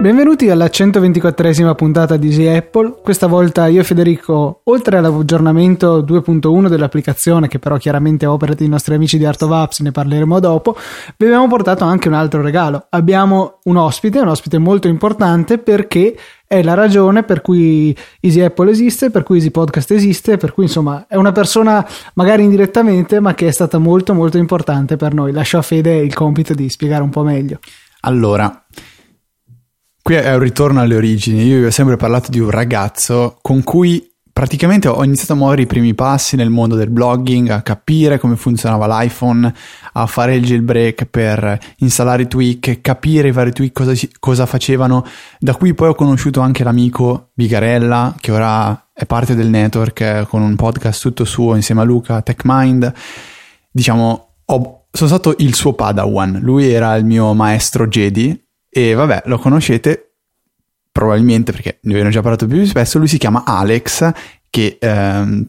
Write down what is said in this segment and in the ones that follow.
Benvenuti alla 124esima puntata di Easy Apple. Questa volta io e Federico, oltre all'aggiornamento 2.1 dell'applicazione, che però chiaramente è opera dei nostri amici di Art of Apps, ne parleremo dopo, vi abbiamo portato anche un altro regalo. Abbiamo un ospite, un ospite molto importante perché è la ragione per cui Easy Apple esiste, per cui Easy Podcast esiste, per cui insomma è una persona magari indirettamente, ma che è stata molto molto importante per noi. Lascio a Fede il compito di spiegare un po' meglio. Allora, qui è un ritorno alle origini. Io vi ho sempre parlato di un ragazzo con cui praticamente ho iniziato a muovere i primi passi nel mondo del blogging, a capire come funzionava l'iPhone, a fare il jailbreak per installare i tweak, capire i vari tweak cosa, cosa facevano. Da qui poi ho conosciuto anche l'amico Bigarella, che ora è parte del network con un podcast tutto suo insieme a Luca, TechMind. Diciamo, ho, sono stato il suo padawan. Lui era il mio maestro Jedi e vabbè, lo conoscete probabilmente perché ne abbiamo già parlato più spesso. Lui si chiama Alex, che ehm,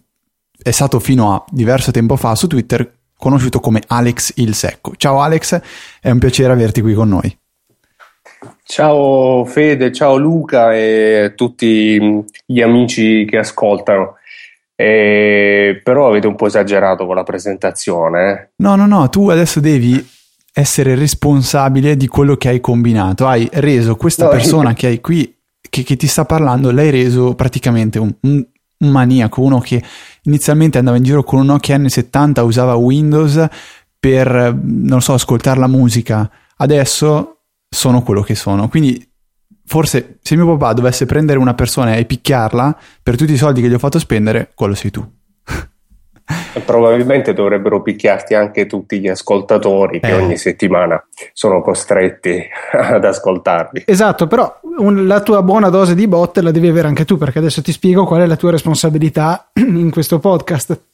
è stato fino a diverso tempo fa su Twitter conosciuto come Alex il Secco. Ciao Alex, è un piacere averti qui con noi. Ciao Fede, ciao Luca e tutti gli amici che ascoltano. Eh, però avete un po' esagerato con la presentazione. Eh? No, no, no, tu adesso devi essere responsabile di quello che hai combinato. Hai reso questa no, persona io... che hai qui, che, che, ti sta parlando, l'hai reso praticamente un, un, un, maniaco, uno che inizialmente andava in giro con un Nokia N70, usava Windows per, non so, ascoltare la musica. Adesso sono quello che sono. Quindi forse se mio papà dovesse prendere una persona e picchiarla per tutti i soldi che gli ho fatto spendere, quello sei tu. Probabilmente dovrebbero picchiarti anche tutti gli ascoltatori che eh. ogni settimana sono costretti ad ascoltarvi. Esatto, però un, la tua buona dose di botte la devi avere anche tu, perché adesso ti spiego qual è la tua responsabilità in questo podcast.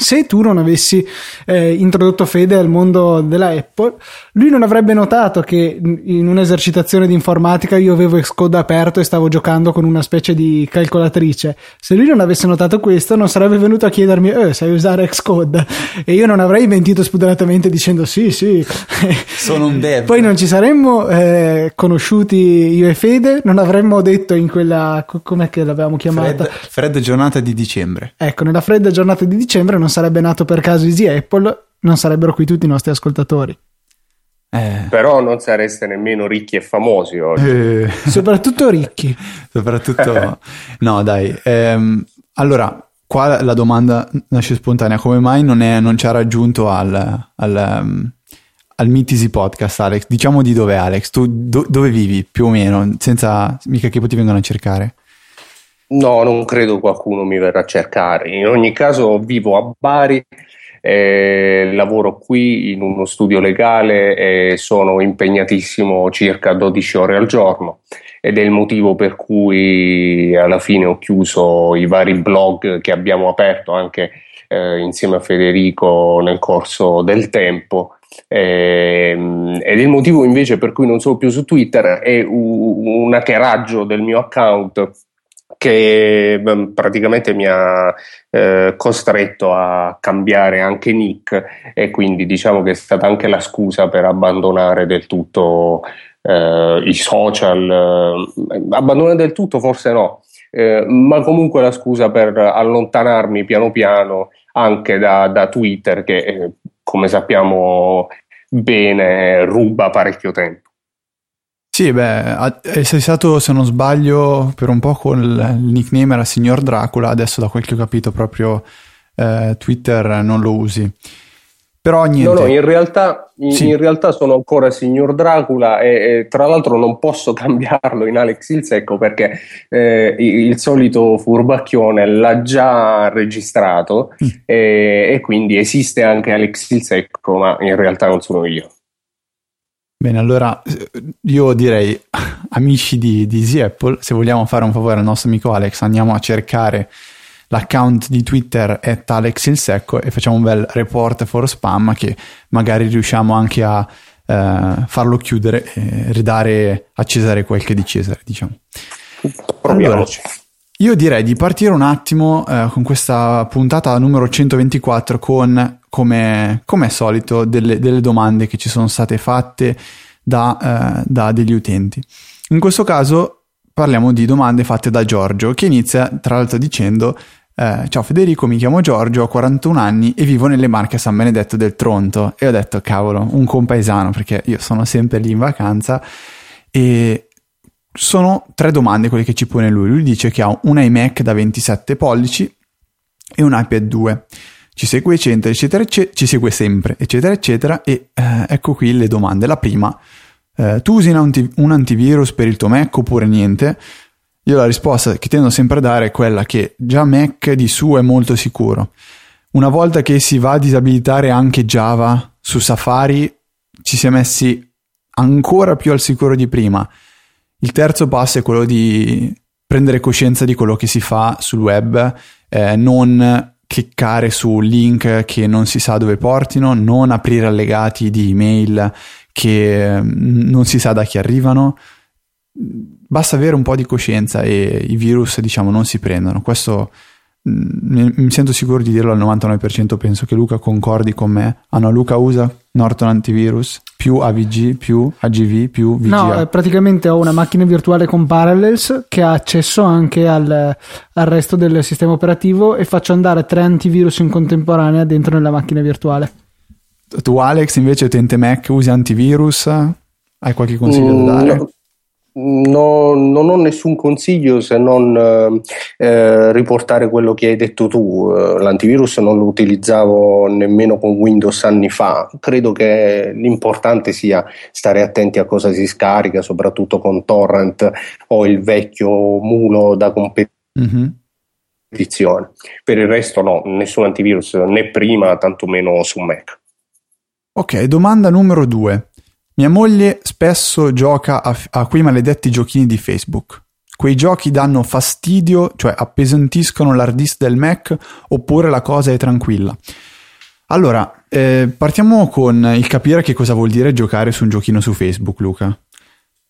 Se tu non avessi eh, introdotto Fede al mondo della Apple, lui non avrebbe notato che in un'esercitazione di informatica io avevo Xcode aperto e stavo giocando con una specie di calcolatrice. Se lui non avesse notato questo, non sarebbe venuto a chiedermi, eh, sai usare Xcode? E io non avrei mentito spudoratamente dicendo sì, sì. Sono un dev. Poi non ci saremmo eh, conosciuti io e Fede, non avremmo detto in quella, com'è che l'avevamo chiamata? Fred, fredda giornata di dicembre. Ecco, nella fredda giornata di dicembre non sarebbe nato per caso Easy Apple, non sarebbero qui tutti i nostri ascoltatori. Eh. Però non sareste nemmeno ricchi e famosi oggi. Eh. Soprattutto ricchi. Soprattutto... no, dai. Ehm, allora, qua la domanda nasce spontanea. Come mai non, è, non ci ha raggiunto al, al, um, al Meet Podcast, Alex? Diciamo di dove Alex. Tu do, dove vivi, più o meno? Senza mica che poi ti vengono a cercare. No, non credo qualcuno mi verrà a cercare. In ogni caso vivo a Bari, eh, lavoro qui in uno studio legale e sono impegnatissimo circa 12 ore al giorno ed è il motivo per cui alla fine ho chiuso i vari blog che abbiamo aperto anche eh, insieme a Federico nel corso del tempo. Eh, ed il motivo invece per cui non sono più su Twitter è un, hackeraggio del mio account che mm, praticamente mi ha eh, costretto a cambiare anche nick e quindi diciamo che è stata anche la scusa per abbandonare del tutto eh, i social, eh, abbandonare del tutto forse no, eh, ma comunque la scusa per allontanarmi piano piano anche da, da Twitter che eh, come sappiamo bene ruba parecchio tempo. Sì, beh, sei stato, se non sbaglio, per un po' con il nickname era Signor Dracula, adesso da quel che ho capito proprio eh, Twitter non lo usi. Però niente. No, no, in realtà, in, sì. in realtà sono ancora Signor Dracula e, e, tra l'altro non posso cambiarlo in Alex il Secco perché eh, il solito furbacchione l'ha già registrato mm. e, e quindi esiste anche Alex il Secco, ma in realtà non sono io. Bene, allora io direi, amici di, di Easy Apple, se vogliamo fare un favore al nostro amico Alex, andiamo a cercare l'account di Twitter at Alex il Secco e facciamo un bel report for spam che magari riusciamo anche a eh, farlo chiudere e ridare a Cesare quel che di Cesare, diciamo. Allora, io direi di partire un attimo eh, con questa puntata numero 124 con come, come è solito, delle, delle, domande che ci sono state fatte da, eh, da degli utenti. In questo caso parliamo di domande fatte da Giorgio, che inizia tra l'altro dicendo eh, ciao Federico, mi chiamo Giorgio, ho 41 anni e vivo nelle Marche San Benedetto del Tronto. E ho detto, cavolo, un compaesano, perché io sono sempre lì in vacanza. E sono tre domande quelle che ci pone lui. Lui dice che ha un iMac da 27 pollici e un iPad 2. Ci segue, eccetera, eccetera, eccetera, ci segue sempre, eccetera, eccetera. E eh, ecco qui le domande. La prima, eh, tu usi un, anti- un antivirus per il tuo Mac oppure niente? Io la risposta che tendo sempre a dare è quella che già Mac di suo è molto sicuro. Una volta che si va a disabilitare anche Java su Safari, ci si è messi ancora più al sicuro di prima. Il terzo passo è quello di prendere coscienza di quello che si fa sul web, eh, non cliccare su link che non si sa dove portino, non aprire allegati di email che mm, non si sa da chi arrivano basta avere un po' di coscienza e i virus, diciamo, non si prendono. Questo mi sento sicuro di dirlo al 99%, penso che Luca concordi con me. Ah no, Luca usa Norton Antivirus più AVG più AGV più VGA. No, eh, praticamente ho una macchina virtuale con Parallels che ha accesso anche al, al, resto del sistema operativo e faccio andare tre antivirus in contemporanea dentro nella macchina virtuale. Tu Alex invece utente Mac usi antivirus? Hai qualche consiglio mm, da dare? No No, non ho nessun consiglio se non eh, eh, riportare quello che hai detto tu. Eh, l'antivirus non lo utilizzavo nemmeno con Windows anni fa. Credo che l'importante sia stare attenti a cosa si scarica, soprattutto con torrent o il vecchio mulo da competizione. Mm-hmm. Per il resto, no, nessun antivirus né prima, tantomeno su Mac. Ok, domanda numero due. Mia moglie spesso gioca a, a quei maledetti giochini di Facebook. Quei giochi danno fastidio, cioè appesantiscono l'hard disk del Mac, oppure la cosa è tranquilla. Allora, eh, partiamo con il capire che cosa vuol dire giocare su un giochino su Facebook, Luca.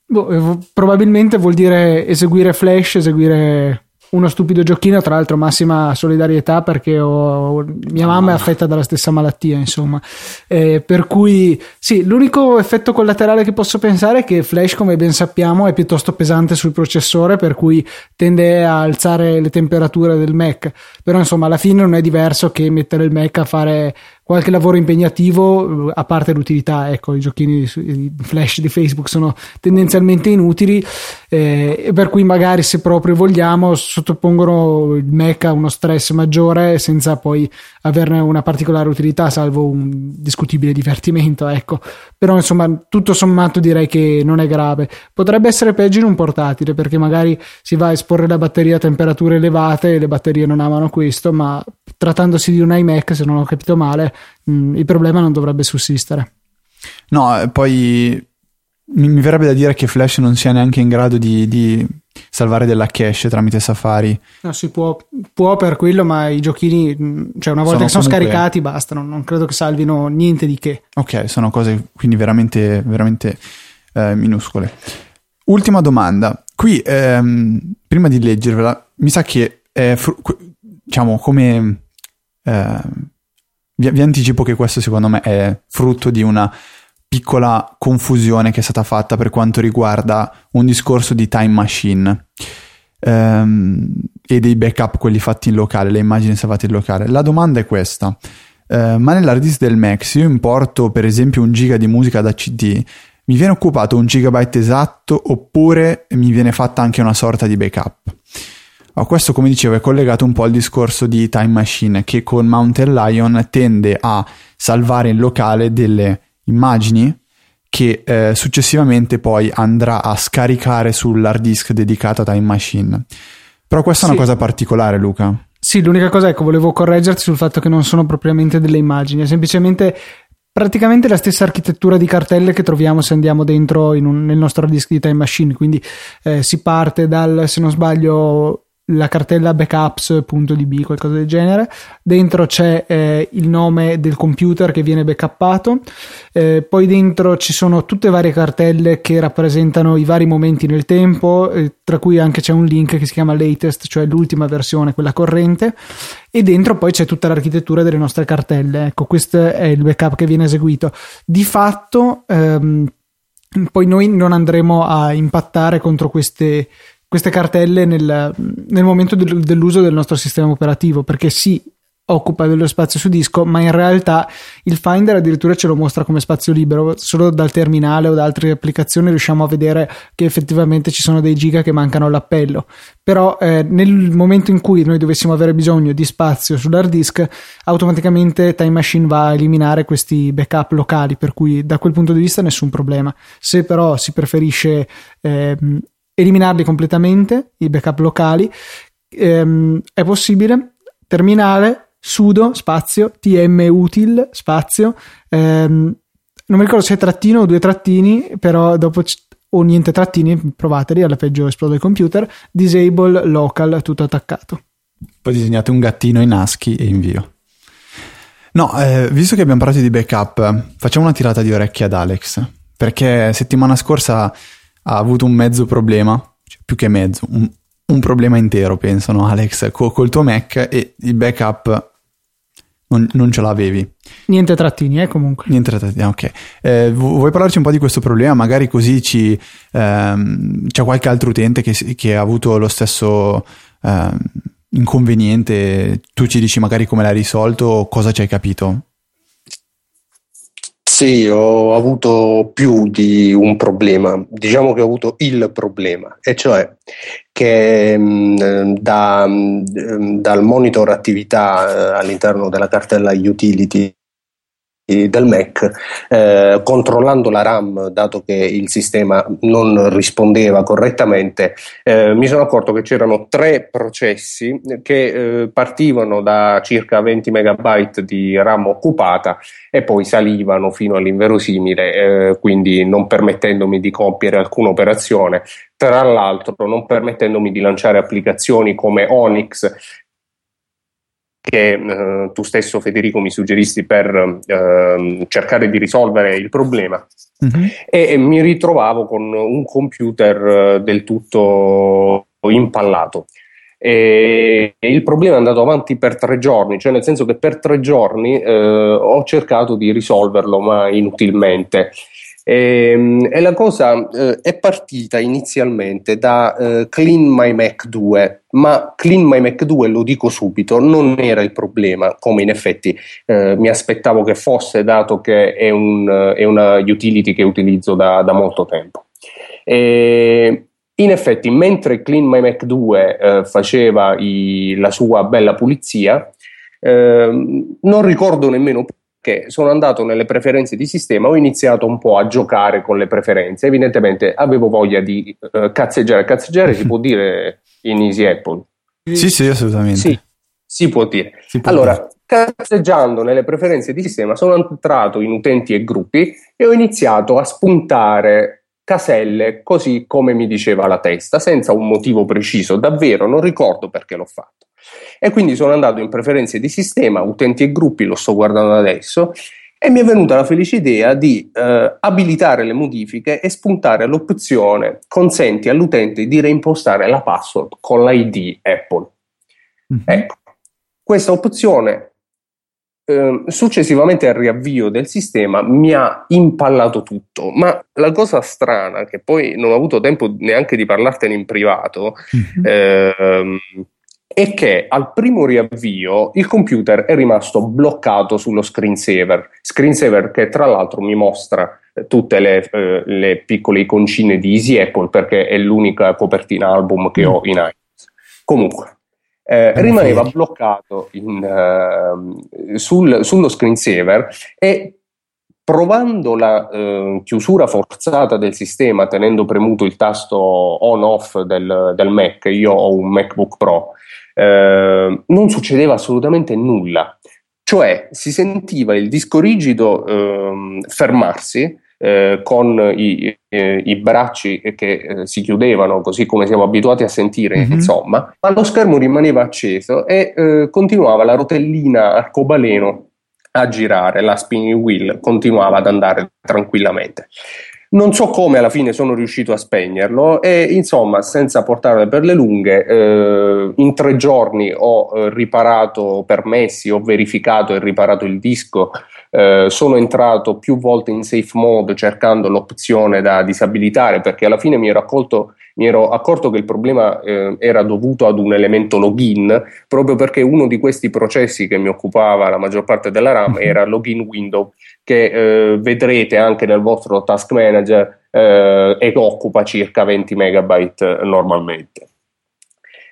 Boh, eh, probabilmente vuol dire eseguire flash, eseguire uno stupido giochino, tra l'altro massima solidarietà perché ho, mia mamma è affetta dalla stessa malattia, insomma. Eh, per cui sì, l'unico effetto collaterale che posso pensare è che Flash, come ben sappiamo, è piuttosto pesante sul processore, per cui tende a alzare le temperature del Mac. Però insomma, alla fine non è diverso che mettere il Mac a fare qualche lavoro impegnativo, a parte l'utilità, ecco, i giochini i flash di Facebook sono tendenzialmente inutili, eh, per cui magari se proprio vogliamo sottopongono il Mac a uno stress maggiore senza poi averne una particolare utilità, salvo un discutibile divertimento, ecco. Però insomma, tutto sommato direi che non è grave. Potrebbe essere peggio in un portatile, perché magari si va a esporre la batteria a temperature elevate e le batterie non amano questo, ma trattandosi di un iMac, se non ho capito male, mh, mm, il problema non dovrebbe sussistere. No, poi mi, verrebbe da dire che Flash non sia neanche in grado di, di salvare della cache tramite Safari. No, si può, può, per quello, ma i giochini, mm, cioè una volta sono che sono comunque... scaricati, bastano. Non credo che salvino niente di che. Ok, sono cose quindi veramente, veramente eh, minuscole. Ultima domanda. Qui, ehm, prima di leggervela, mi sa che è, diciamo, come eh, vi, vi, anticipo che questo secondo me è frutto di una piccola confusione che è stata fatta per quanto riguarda un discorso di time machine ehm, e dei backup quelli fatti in locale, le immagini salvate in locale. La domanda è questa. Eh, ma nell'hard disk del Mac, se io importo per esempio un giga di musica da CD, mi viene occupato un gigabyte esatto oppure mi viene fatta anche una sorta di backup? A questo, come dicevo, è collegato un po' al discorso di Time Machine che con Mountain Lion tende a salvare in locale delle immagini che eh, successivamente poi andrà a scaricare sull'hard disk dedicato a Time Machine. Però questa sì. è una cosa particolare, Luca. Sì, l'unica cosa è che volevo correggerti sul fatto che non sono propriamente delle immagini, è semplicemente praticamente la stessa architettura di cartelle che troviamo se andiamo dentro un, nel nostro hard disk di Time Machine. Quindi eh, si parte dal, se non sbaglio, la cartella backups.db, qualcosa del genere. Dentro c'è eh, il nome del computer che viene backuppato, eh, poi dentro ci sono tutte varie cartelle che rappresentano i vari momenti nel tempo, eh, tra cui anche c'è un link che si chiama latest, cioè l'ultima versione, quella corrente, e dentro poi c'è tutta l'architettura delle nostre cartelle. Ecco, questo è il backup che viene eseguito. Di fatto. Ehm, poi noi non andremo a impattare contro queste, queste cartelle nel, nel momento del, dell'uso del nostro sistema operativo, perché sì, occupa dello spazio su disco, ma in realtà il Finder addirittura ce lo mostra come spazio libero, solo dal terminale o da altre applicazioni riusciamo a vedere che effettivamente ci sono dei giga che mancano all'appello. Però eh, nel momento in cui noi dovessimo avere bisogno di spazio sull'hard disk, automaticamente Time Machine va a eliminare questi backup locali, per cui da quel punto di vista nessun problema. Se però si preferisce eh, eliminarli completamente, i backup locali, ehm, è possibile terminale sudo spazio tm util spazio. Ehm, non mi ricordo se è trattino o due trattini però dopo c- o niente trattini provateli alla peggio esplode il computer. Disable local tutto attaccato. Poi disegnate un gattino in ASCII e invio. No eh, visto che abbiamo parlato di backup facciamo una tirata di orecchie ad Alex perché settimana scorsa ha avuto un mezzo problema cioè più che mezzo un, un problema intero pensano Alex co- col tuo Mac e il backup non, non, ce l'avevi. Niente trattini, eh, comunque. Niente trattini, ok. Eh, vuoi parlarci un po' di questo problema? Magari così ci, ehm, c'è qualche altro utente che, che ha avuto lo stesso ehm, inconveniente, tu ci dici magari come l'hai risolto o cosa ci hai capito? Sì, ho avuto più di un problema, diciamo che ho avuto il problema, e cioè che mh, mm, da, mh, mm, dal monitor attività eh, all'interno della cartella utility del Mac, eh, controllando la RAM, dato che il sistema non rispondeva correttamente, eh, mi sono accorto che c'erano tre processi che eh, partivano da circa 20 MB di RAM occupata e poi salivano fino all'inverosimile, eh, quindi non permettendomi di compiere alcuna operazione. Tra l'altro, non permettendomi di lanciare applicazioni come Onyx che eh, tu stesso Federico mi suggeristi per eh, cercare di risolvere il problema mm-hmm. e, e, mi ritrovavo con un computer eh, del tutto impallato. E, e il problema è andato avanti per tre giorni, cioè nel senso che per tre giorni eh, ho cercato di risolverlo, ma inutilmente. E, ehm, e la cosa eh, è partita inizialmente da eh, Clean My Mac 2, ma Clean My Mac 2, lo dico subito, non era il problema, come in effetti eh, mi aspettavo che fosse, dato che è, un, è una utility che utilizzo da, da molto tempo. E, in effetti, mentre Clean My Mac 2 eh, faceva i, la sua bella pulizia, eh, non ricordo nemmeno che sono andato nelle preferenze di sistema, ho iniziato un po' a giocare con le preferenze. Evidentemente avevo voglia di uh, cazzeggiare. Cazzeggiare si può dire in Easy Apple? Sì, sì, assolutamente. Sì, si può dire. Si può allora, dire. cazzeggiando nelle preferenze di sistema, sono entrato in utenti e gruppi e ho iniziato a spuntare caselle così come mi diceva la testa, senza un motivo preciso. Davvero non ricordo perché l'ho fatto. E quindi sono andato in preferenze di sistema, utenti e gruppi, lo sto guardando adesso, e mi è venuta la felice idea di eh, abilitare le modifiche e spuntare l'opzione consenti all'utente di reimpostare la password con l'ID Apple. Mm-hmm. Ecco, questa opzione eh, successivamente al riavvio del sistema mi ha impallato tutto, ma la cosa strana, che poi non ho avuto tempo neanche di parlartene in privato, mm-hmm. ehm, è che al primo riavvio il computer è rimasto bloccato sullo screensaver, screensaver che tra l'altro mi mostra eh, tutte le, eh, le, piccole iconcine di Easy Apple perché è l'unica copertina album che ho in iTunes. Comunque, eh, rimaneva bloccato in, uh, sul, sullo screensaver e provando la uh, chiusura forzata del sistema tenendo premuto il tasto on-off del, del Mac, io ho un MacBook Pro, eh, non succedeva assolutamente nulla. Cioè si sentiva il disco rigido eh, fermarsi eh, con i, eh, i, bracci che eh, si chiudevano così come siamo abituati a sentire, mm-hmm. insomma, ma lo schermo rimaneva acceso e eh, continuava la rotellina arcobaleno a girare, la spinning wheel continuava ad andare tranquillamente. Non so come alla fine sono riuscito a spegnerlo e insomma, senza portarle per le lunghe, eh, in tre giorni ho eh, riparato permessi, ho verificato e riparato il disco. Eh, sono entrato più volte in safe mode cercando l'opzione da disabilitare perché alla fine mi ero, accolto, mi ero accorto che il problema eh, era dovuto ad un elemento login proprio perché uno di questi processi che mi occupava la maggior parte della RAM era login window che eh, vedrete anche nel vostro task manager eh, e occupa circa 20 megabyte normalmente.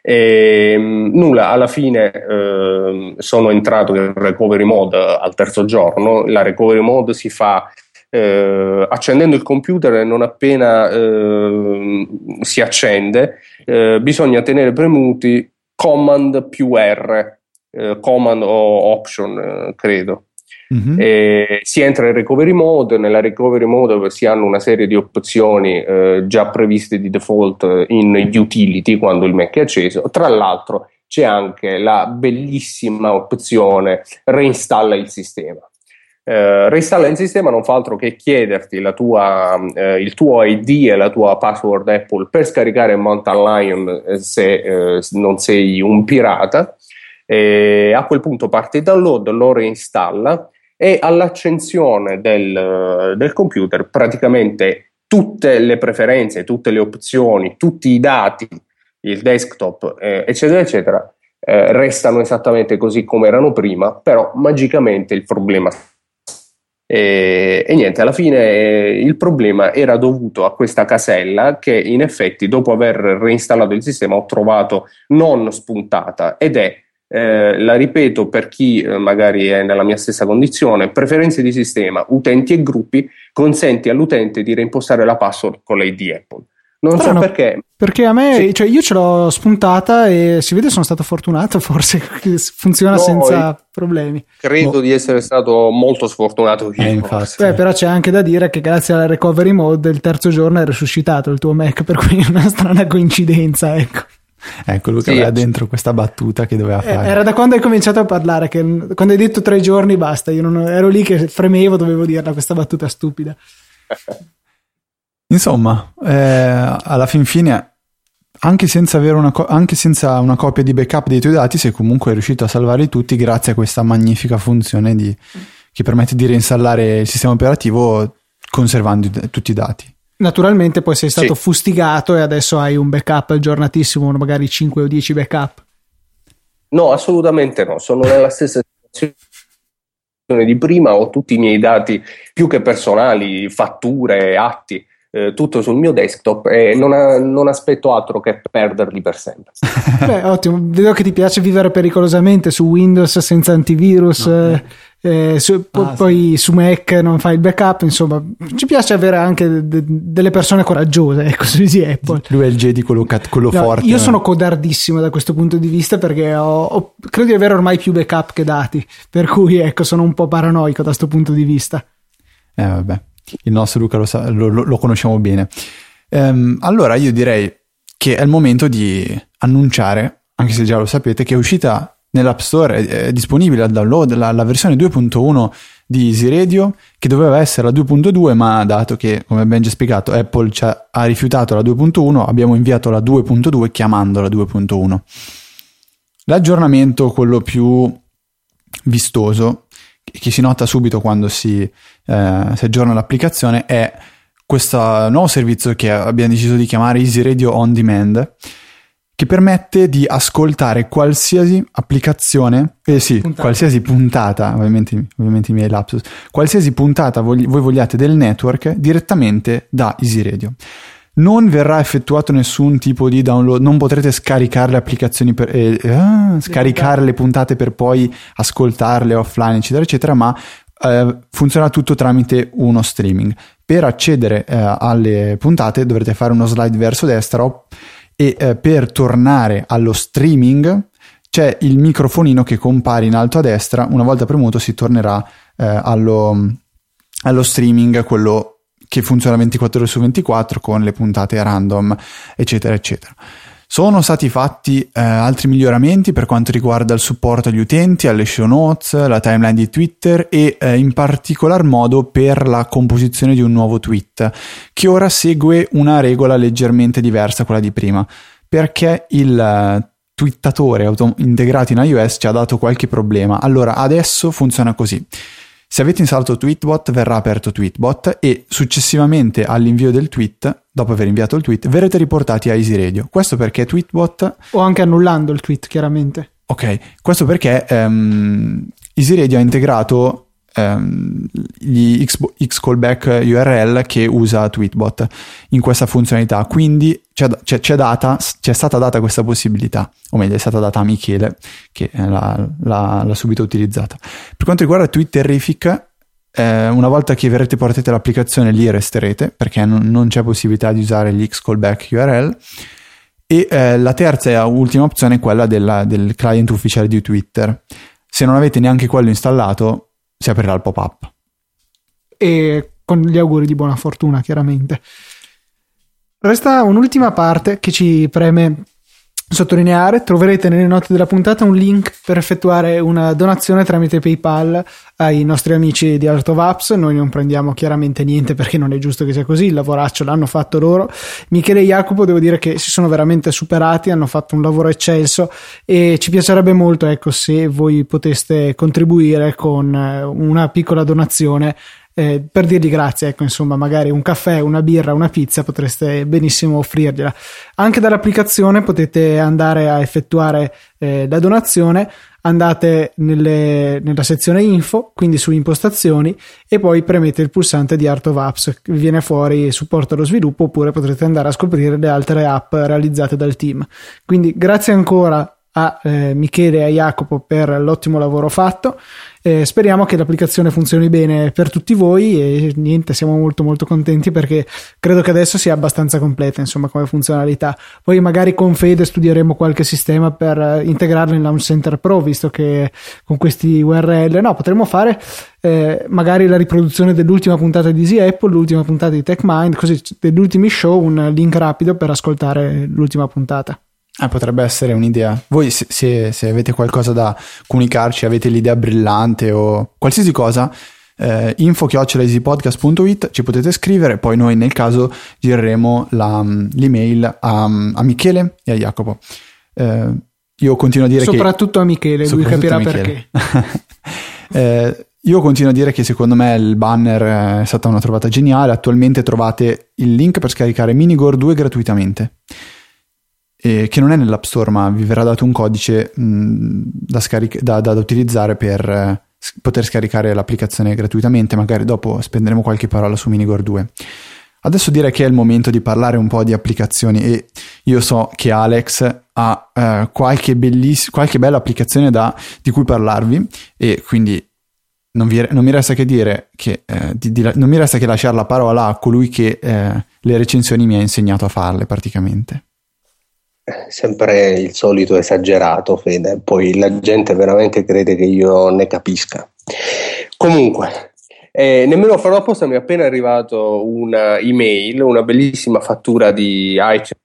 E, ehm, nulla, alla fine eh, sono entrato in recovery mode al terzo giorno. La recovery mode si fa eh, accendendo il computer e non appena eh, si accende, eh, bisogna tenere premuti Command più R, eh, Command o Option, eh, credo. Mm-hmm. E si entra in recovery mode, nella recovery mode si hanno una serie di opzioni eh, già previste di default in utility quando il Mac è acceso. Tra l'altro c'è anche la bellissima opzione reinstalla il sistema. Eh, reinstalla il sistema non fa altro che chiederti tua, eh, il tuo ID e la tua password Apple per scaricare Mountain Lion eh, se eh, non sei un pirata. a quel punto parte il download, lo reinstalla e all'accensione del, del computer praticamente tutte le preferenze, tutte le opzioni, tutti i dati, il desktop, eh, eccetera, eccetera, eh, restano esattamente così come erano prima, però magicamente il problema. E, e niente, alla fine eh, il problema era dovuto a questa casella che in effetti dopo aver reinstallato il sistema ho trovato non spuntata ed è eh, la ripeto per chi eh, magari è nella mia stessa condizione, preferenze di sistema, utenti e gruppi, consenti all'utente di reimpostare la password con l'ID Apple. Non Strano, so perché. Perché a me, sì. cioè io ce l'ho spuntata e si vede sono stato fortunato, forse funziona no, senza problemi. Credo oh. di essere stato molto sfortunato. Eh, infatti. Beh, però c'è anche da dire che grazie alla recovery mode il terzo giorno è resuscitato il tuo Mac, per cui è una strana coincidenza, ecco. Ecco, Luca sì. aveva dentro questa battuta che doveva eh, fare. Era da quando hai cominciato a parlare, che quando hai detto tre giorni basta, io non, ero lì che fremevo, dovevo dirla questa battuta stupida. Insomma, eh, alla fin fine, anche senza, una co- anche senza, una copia di backup dei tuoi dati, sei comunque riuscito a salvarli tutti grazie a questa magnifica funzione di, che permette di reinstallare il sistema operativo conservando i, tutti i dati. Naturalmente poi sei stato sì. fustigato e adesso hai un backup aggiornatissimo, magari 5 o 10 backup. No, assolutamente no, sono nella stessa situazione di prima, ho tutti i miei dati più che personali, fatture, atti, eh, tutto sul mio desktop e non, ha, non, aspetto altro che perderli per sempre. Beh, ottimo, vedo che ti piace vivere pericolosamente su Windows senza antivirus. No, eh eh, su, ah, poi sì. su Mac non fai il backup, insomma, ci piace avere anche de- delle persone coraggiose, ecco, su Easy Apple. Lui è il Jedi quello, cat- quello no, forte. Io no? sono codardissimo da questo punto di vista perché ho, ho, credo di avere ormai più backup che dati, per cui ecco, sono un po' paranoico da questo punto di vista. Eh vabbè, il nostro Luca lo, sa- lo, lo, lo conosciamo bene. Ehm, allora io direi che è il momento di annunciare, anche se già lo sapete, che è uscita nell'App Store è, è disponibile al download la, la, versione 2.1 di Easy Radio che doveva essere la 2.2 ma dato che come ben già spiegato Apple ha, ha rifiutato la 2.1 abbiamo inviato la 2.2 chiamandola 2.1 l'aggiornamento quello più vistoso che si nota subito quando si, eh, si aggiorna l'applicazione è questo nuovo servizio che abbiamo deciso di chiamare Easy Radio On Demand che permette di ascoltare qualsiasi applicazione, eh sì, puntata. qualsiasi puntata, ovviamente, ovviamente i miei lapsus, qualsiasi puntata voi, voi vogliate del network direttamente da Easy Radio. Non verrà effettuato nessun tipo di download, non potrete scaricare le applicazioni per eh, ah, scaricare le puntate per poi ascoltarle offline, eccetera, eccetera, ma eh, funziona tutto tramite uno streaming. Per accedere eh, alle puntate dovrete fare uno slide verso destra e eh, per tornare allo streaming c'è il microfonino che compare in alto a destra, una volta premuto si tornerà eh, allo, allo streaming, quello che funziona 24 ore su 24 con le puntate random, eccetera, eccetera. Sono stati fatti eh, altri miglioramenti per quanto riguarda il supporto agli utenti, alle show notes, la timeline di Twitter e eh, in particolar modo per la composizione di un nuovo tweet, che ora segue una regola leggermente diversa da quella di prima, perché il eh, twittatore auto- integrato in iOS ci ha dato qualche problema. Allora, adesso funziona così. Se avete installato Tweetbot verrà aperto Tweetbot e successivamente all'invio del tweet, dopo aver inviato il tweet, verrete riportati a Easy Radio. Questo perché Tweetbot... O anche annullando il tweet, chiaramente. Ok, questo perché um, Easy Radio ha integrato ehm, gli X, callback URL che usa Tweetbot in questa funzionalità. Quindi c'è, c'è, c'è, data, c'è, stata data questa possibilità, o meglio, è stata data a Michele che l'ha, l'ha, l'ha subito utilizzata. Per quanto riguarda Twitterific, eh, una volta che verrete portate l'applicazione lì resterete perché non, non c'è possibilità di usare gli X callback URL. E eh, la terza e ultima opzione è quella della, del client ufficiale di Twitter. Se non avete neanche quello installato, si aprirà il pop-up. E con gli auguri di buona fortuna, chiaramente. Resta un'ultima parte che ci preme sottolineare. Troverete nelle note della puntata un link per effettuare una donazione tramite PayPal ai nostri amici di Art of Apps. Noi non prendiamo chiaramente niente perché non è giusto che sia così. Il lavoraccio l'hanno fatto loro. Michele e Jacopo, devo dire che si sono veramente superati, hanno fatto un lavoro eccelso e ci piacerebbe molto, ecco, se voi poteste contribuire con eh, una piccola donazione eh, per dirgli grazie, ecco, insomma, magari un caffè, una birra, una pizza potreste benissimo offrirgliela. Anche dall'applicazione potete andare a effettuare eh, la donazione, andate nelle, nella sezione info, quindi su impostazioni e poi premete il pulsante di Art of Apps, vi viene fuori supporto allo sviluppo oppure potrete andare a scoprire le altre app realizzate dal team. Quindi grazie ancora a eh, Michele e a Jacopo per l'ottimo lavoro fatto. Eh, speriamo che l'applicazione funzioni bene per tutti voi e niente, siamo molto molto contenti perché credo che adesso sia abbastanza completa insomma come funzionalità. Poi magari con Fede studieremo qualche sistema per integrarlo in Launch Center Pro, visto che con questi URL no, potremmo fare eh, magari la riproduzione dell'ultima puntata di Easy Apple, l'ultima puntata di TechMind, così degli show, un link rapido per ascoltare l'ultima puntata. Ah, potrebbe essere un'idea. Voi se, se, se, avete qualcosa da comunicarci, avete l'idea brillante o qualsiasi cosa, eh, info-easypodcast.it ci potete scrivere, poi noi nel caso gireremo la, l'email a, a, Michele e a Jacopo. Eh, io continuo a dire soprattutto che... a Michele, lui capirà perché. eh, io continuo a dire che secondo me il banner è stata una trovata geniale. Attualmente trovate il link per scaricare Minigore 2 gratuitamente eh, che non è nell'App Store, ma vi verrà dato un codice mh, da, scaric- da, da, da, utilizzare per eh, poter scaricare l'applicazione gratuitamente. Magari dopo spenderemo qualche parola su Minigore 2. Adesso direi che è il momento di parlare un po' di applicazioni e io so che Alex ha eh, qualche, belliss- qualche bella applicazione da, di cui parlarvi e quindi non, vi, non, mi resta che dire che eh, di, di, non mi resta che lasciare la parola a colui che eh, le recensioni mi ha insegnato a farle praticamente sempre il solito esagerato, Fede, poi la gente veramente crede che io ne capisca. Comunque, eh, nemmeno farò apposta, mi è appena arrivato una email, una bellissima fattura di iTunes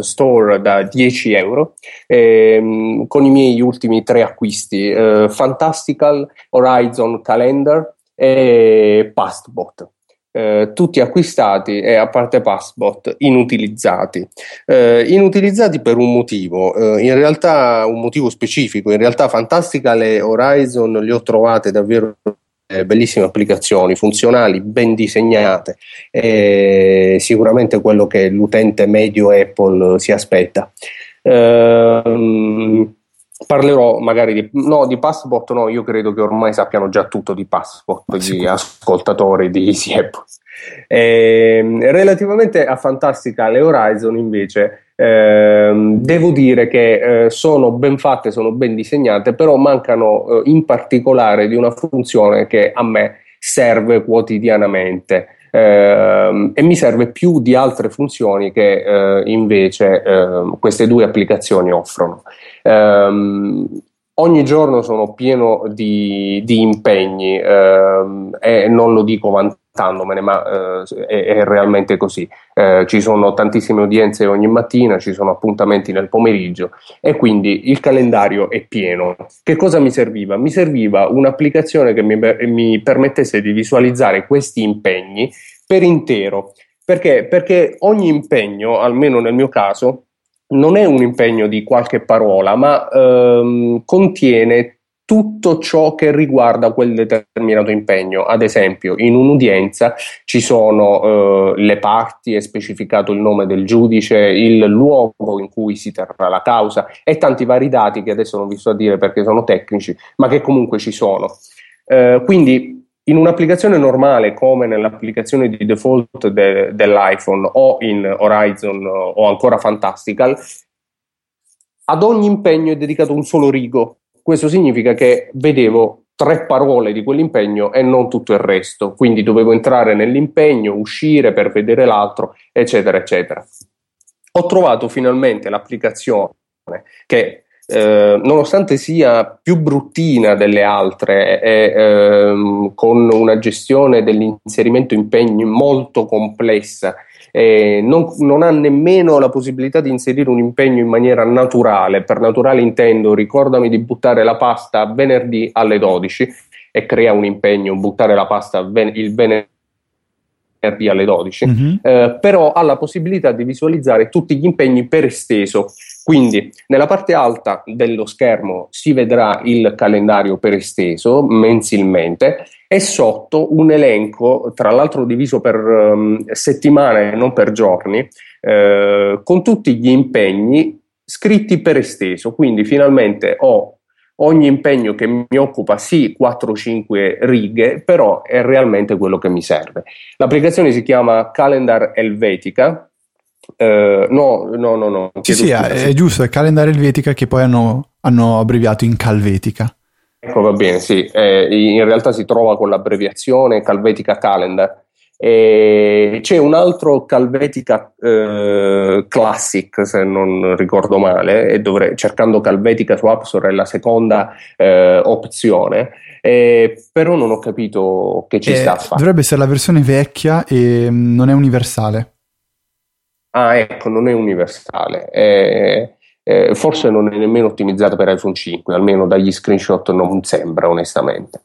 Store da 10 euro ehm, con i miei ultimi tre acquisti, eh, Fantastical, Horizon Calendar e Pastbot. Eh, tutti acquistati e a parte Passbot inutilizzati. Eh, inutilizzati per un motivo, eh, in realtà un motivo specifico, in realtà fantastica le Horizon le ho trovate davvero eh, bellissime applicazioni, funzionali, ben disegnate, sicuramente quello che l'utente medio Apple si aspetta. Ehm, parlerò magari di, no, di Passport, no, io credo che ormai sappiano già tutto di Passport, gli ascoltatori di. E, ehm, relativamente a Fantastica le Horizon invece ehm, devo dire che eh, sono ben fatte, sono ben disegnate, però mancano eh, in particolare di una funzione che a me serve quotidianamente. Uh, e mi serve più di altre funzioni che uh, invece uh, queste due applicazioni offrono. Um, ogni giorno sono pieno di, di impegni ehm, e non lo dico vantandomene, ma eh, è, è, realmente così. Eh, ci sono tantissime udienze ogni mattina, ci sono appuntamenti nel pomeriggio e quindi il calendario è pieno. Che cosa mi serviva? Mi serviva un'applicazione che mi, mi permettesse di visualizzare questi impegni per intero. Perché? Perché ogni impegno, almeno nel mio caso, non è un impegno di qualche parola, ma ehm, contiene tutto ciò che riguarda quel determinato impegno. Ad esempio, in un'udienza ci sono eh, le parti, è specificato il nome del giudice, il luogo in cui si terrà la causa e tanti vari dati che adesso non vi sto a dire perché sono tecnici, ma che comunque ci sono. Eh, quindi in un'applicazione normale come nell'applicazione di default de- dell'iPhone o in Horizon o ancora Fantastical, ad ogni impegno è dedicato un solo rigo. Questo significa che vedevo tre parole di quell'impegno e non tutto il resto, quindi dovevo entrare nell'impegno, uscire per vedere l'altro, eccetera, eccetera. Ho trovato finalmente l'applicazione che eh, nonostante sia più bruttina delle altre e ehm, con una gestione dell'inserimento impegni molto complessa, eh, non, non, ha nemmeno la possibilità di inserire un impegno in maniera naturale. Per naturale intendo ricordami di buttare la pasta venerdì alle 12 e crea un impegno, buttare la pasta ven- il venerdì venerdì alle 12, mm-hmm. eh, però ha la possibilità di visualizzare tutti gli impegni per esteso. Quindi nella parte alta dello schermo si vedrà il calendario per esteso mensilmente e sotto un elenco, tra l'altro diviso per um, settimane e non per giorni, eh, con tutti gli impegni scritti per esteso. Quindi finalmente ho ogni impegno che mi occupa sì 4-5 righe, però è realmente quello che mi serve. L'applicazione si chiama Calendar Helvetica. Uh, no, no, no, no. Sì, sì, è, è, giusto, è Calendar Helvetica che poi hanno, hanno abbreviato in Calvetica. Ecco, va bene, sì. Eh, in realtà si trova con l'abbreviazione Calvetica Calendar e c'è un altro Calvetica eh, Classic, se non ricordo male, e dovrei, cercando Calvetica su App Store è la seconda eh, opzione, eh, però non ho capito che ci sta a fare. Dovrebbe essere la versione vecchia e mm, non è universale. Ah, ecco, non è universale. Eh, eh, forse non è nemmeno ottimizzata per iPhone 5, almeno dagli screenshot non sembra onestamente.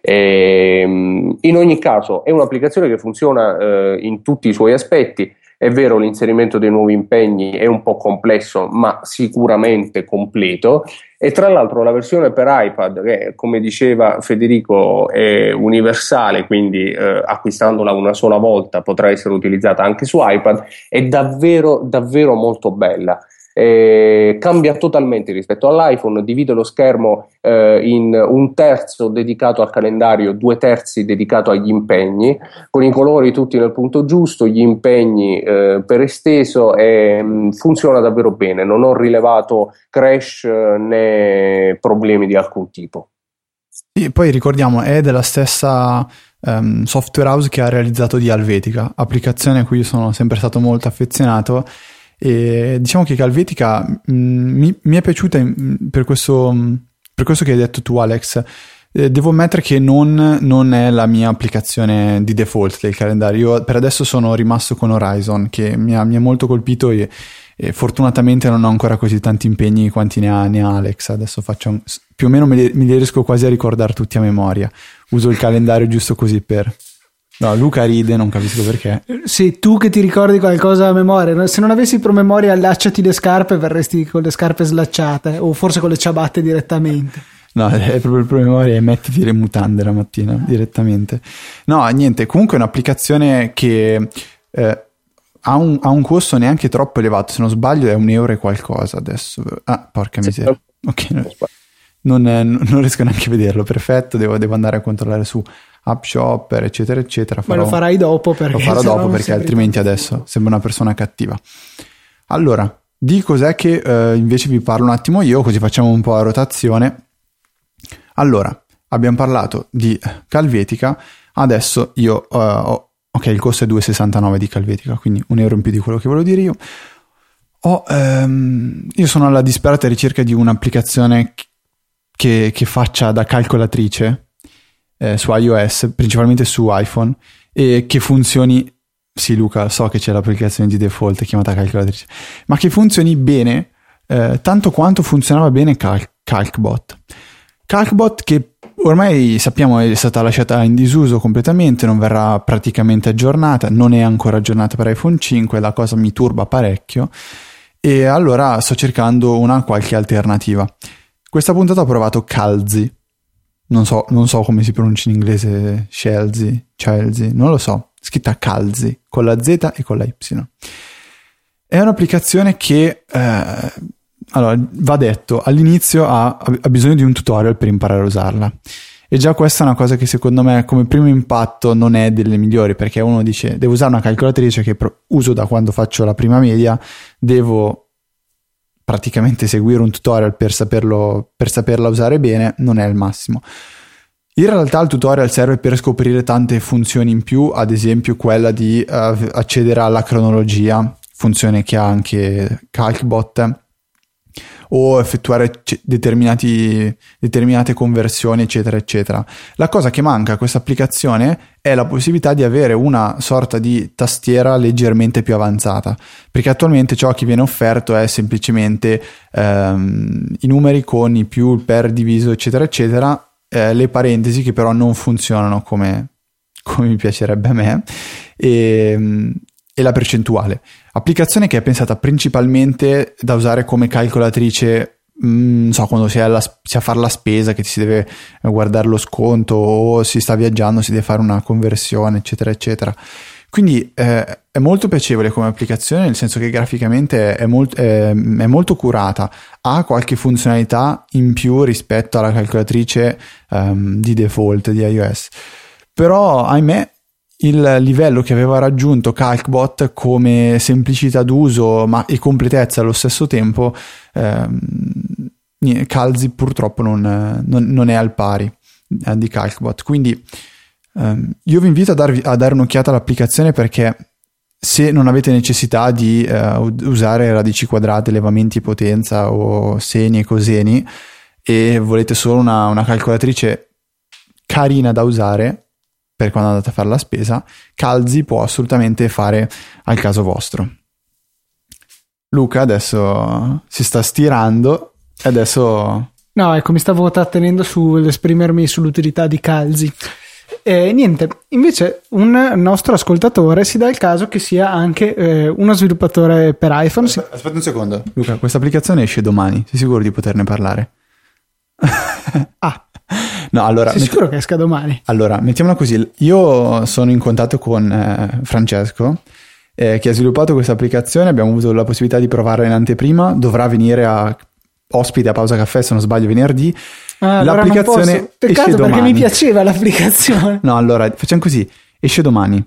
E, ehm, in ogni caso è un'applicazione che funziona eh, in tutti i suoi aspetti. È vero, l'inserimento dei nuovi impegni è un po' complesso, ma sicuramente completo. E tra l'altro la versione per iPad, che come diceva Federico è universale, quindi eh, acquistandola una sola volta potrà essere utilizzata anche su iPad, è davvero, davvero molto bella eh, cambia totalmente rispetto all'iPhone, divide lo schermo eh, in un terzo dedicato al calendario, due terzi dedicato agli impegni, con i colori tutti nel punto giusto, gli impegni eh, per esteso e mh, mm, funziona davvero bene, non ho rilevato crash eh, né problemi di alcun tipo. E poi ricordiamo, è della stessa um, software house che ha realizzato di Alvetica, applicazione a cui sono sempre stato molto affezionato e diciamo che Calvetica mh, mm, mi, mi, è piaciuta in, per, questo, per, questo, che hai detto tu, Alex. Devo ammettere che non, non, è la mia applicazione di default del calendario. Io per adesso sono rimasto con Horizon, che mi ha, mi ha molto colpito e, e, fortunatamente non ho ancora così tanti impegni quanti ne ha, ne ha Alex. Adesso faccio un, più o meno me li, me li riesco quasi a ricordare tutti a memoria. Uso il calendario giusto così per, No, Luca ride, non capisco perché. Sì, tu che ti ricordi qualcosa a memoria. Se non avessi promemoria, allacciati le scarpe, verresti con le scarpe slacciate, o forse con le ciabatte direttamente. No, è proprio il promemoria e mettiti le mutande la mattina direttamente. No, niente, comunque è un'applicazione che eh, ha, un, ha, un, costo neanche troppo elevato, se non sbaglio è un euro e qualcosa adesso. Ah, porca miseria. Ok, non, non, riesco neanche a vederlo, perfetto, devo, devo andare a controllare su app shopper, eccetera, eccetera. Farò, Ma lo farai dopo perché, lo farò dopo perché altrimenti adesso sembra una persona cattiva. Allora, di cos'è che eh, invece vi parlo un attimo io, così facciamo un po' a rotazione. Allora, abbiamo parlato di Calvetica, adesso io uh, ho, ok, il costo è 2,69 di Calvetica, quindi un euro in più di quello che volevo dire io. Ho, um, io sono alla disperata ricerca di un'applicazione che, che faccia da calcolatrice eh, su iOS, principalmente su iPhone, e che funzioni. Sì, Luca, so che c'è l'applicazione di default chiamata calcolatrice, ma che funzioni bene, eh, tanto quanto funzionava bene Cal- Calcbot. Calcbot che ormai sappiamo è stata lasciata in disuso completamente, non verrà praticamente aggiornata, non è ancora aggiornata per iPhone 5, la cosa mi turba parecchio e allora sto cercando una qualche alternativa. Questa puntata ho provato Calzi. Non so, non so come si pronuncia in inglese Chelsea, Chelsea, non lo so. Scritta Calzi, con la Z e con la Y. È un'applicazione che, eh, allora, va detto, all'inizio ha, ha bisogno di un tutorial per imparare a usarla. E già questa è una cosa che secondo me come primo impatto non è delle migliori perché uno dice devo usare una calcolatrice che uso da quando faccio la prima media, devo praticamente seguire un tutorial per, saperlo, per saperla usare bene, non è il massimo. In realtà il tutorial serve per scoprire tante funzioni in più, ad esempio quella di uh, accedere alla cronologia, funzione che ha anche Calcbot o effettuare determinate conversioni, eccetera, eccetera. La cosa che manca a questa applicazione è la possibilità di avere una sorta di tastiera leggermente più avanzata, perché attualmente ciò che viene offerto è semplicemente ehm, i numeri con i più, il per diviso, eccetera, eccetera, eh, le parentesi che però non funzionano come, come mi piacerebbe a me. E, ehm, e la percentuale. Applicazione che è pensata principalmente da usare come calcolatrice, mm, non so, quando si è, alla, si è a fare la spesa, che si deve guardare lo sconto o si sta viaggiando, si deve fare una conversione, eccetera, eccetera. Quindi eh, è molto piacevole come applicazione, nel senso che graficamente è, molt- è, è, molto curata, ha qualche funzionalità in più rispetto alla calcolatrice um, di default di iOS. Però, ahimè, il livello che aveva raggiunto Calcbot come semplicità d'uso ma, e completezza allo stesso tempo, ehm, Calzi purtroppo non, non, non, è al pari eh, di Calcbot. Quindi ehm, io vi invito a, darvi, a, dare un'occhiata all'applicazione perché se non avete necessità di eh, usare radici quadrate, elevamenti potenza o seni e coseni e volete solo una, una calcolatrice carina da usare, per quando andate a fare la spesa, Calzi può assolutamente fare al caso vostro. Luca adesso si sta stirando e adesso... No, ecco, mi stavo trattenendo sull'esprimermi sull'utilità di Calzi. E niente, invece un nostro ascoltatore si dà il caso che sia anche eh, uno sviluppatore per iPhone. Aspetta, aspetta un secondo, Luca, questa applicazione esce domani, sei sicuro di poterne parlare? ah, No, allora, Sei sicuro che esca domani? Allora, mettiamola così. Io sono in contatto con eh, Francesco, eh, che ha sviluppato questa applicazione. Abbiamo avuto la possibilità di provarla in anteprima. Dovrà venire a ospite a Pausa Caffè, se non sbaglio, venerdì. Ah, l'applicazione allora Peccato perché mi piaceva l'applicazione. no, allora, facciamo così. Esce domani.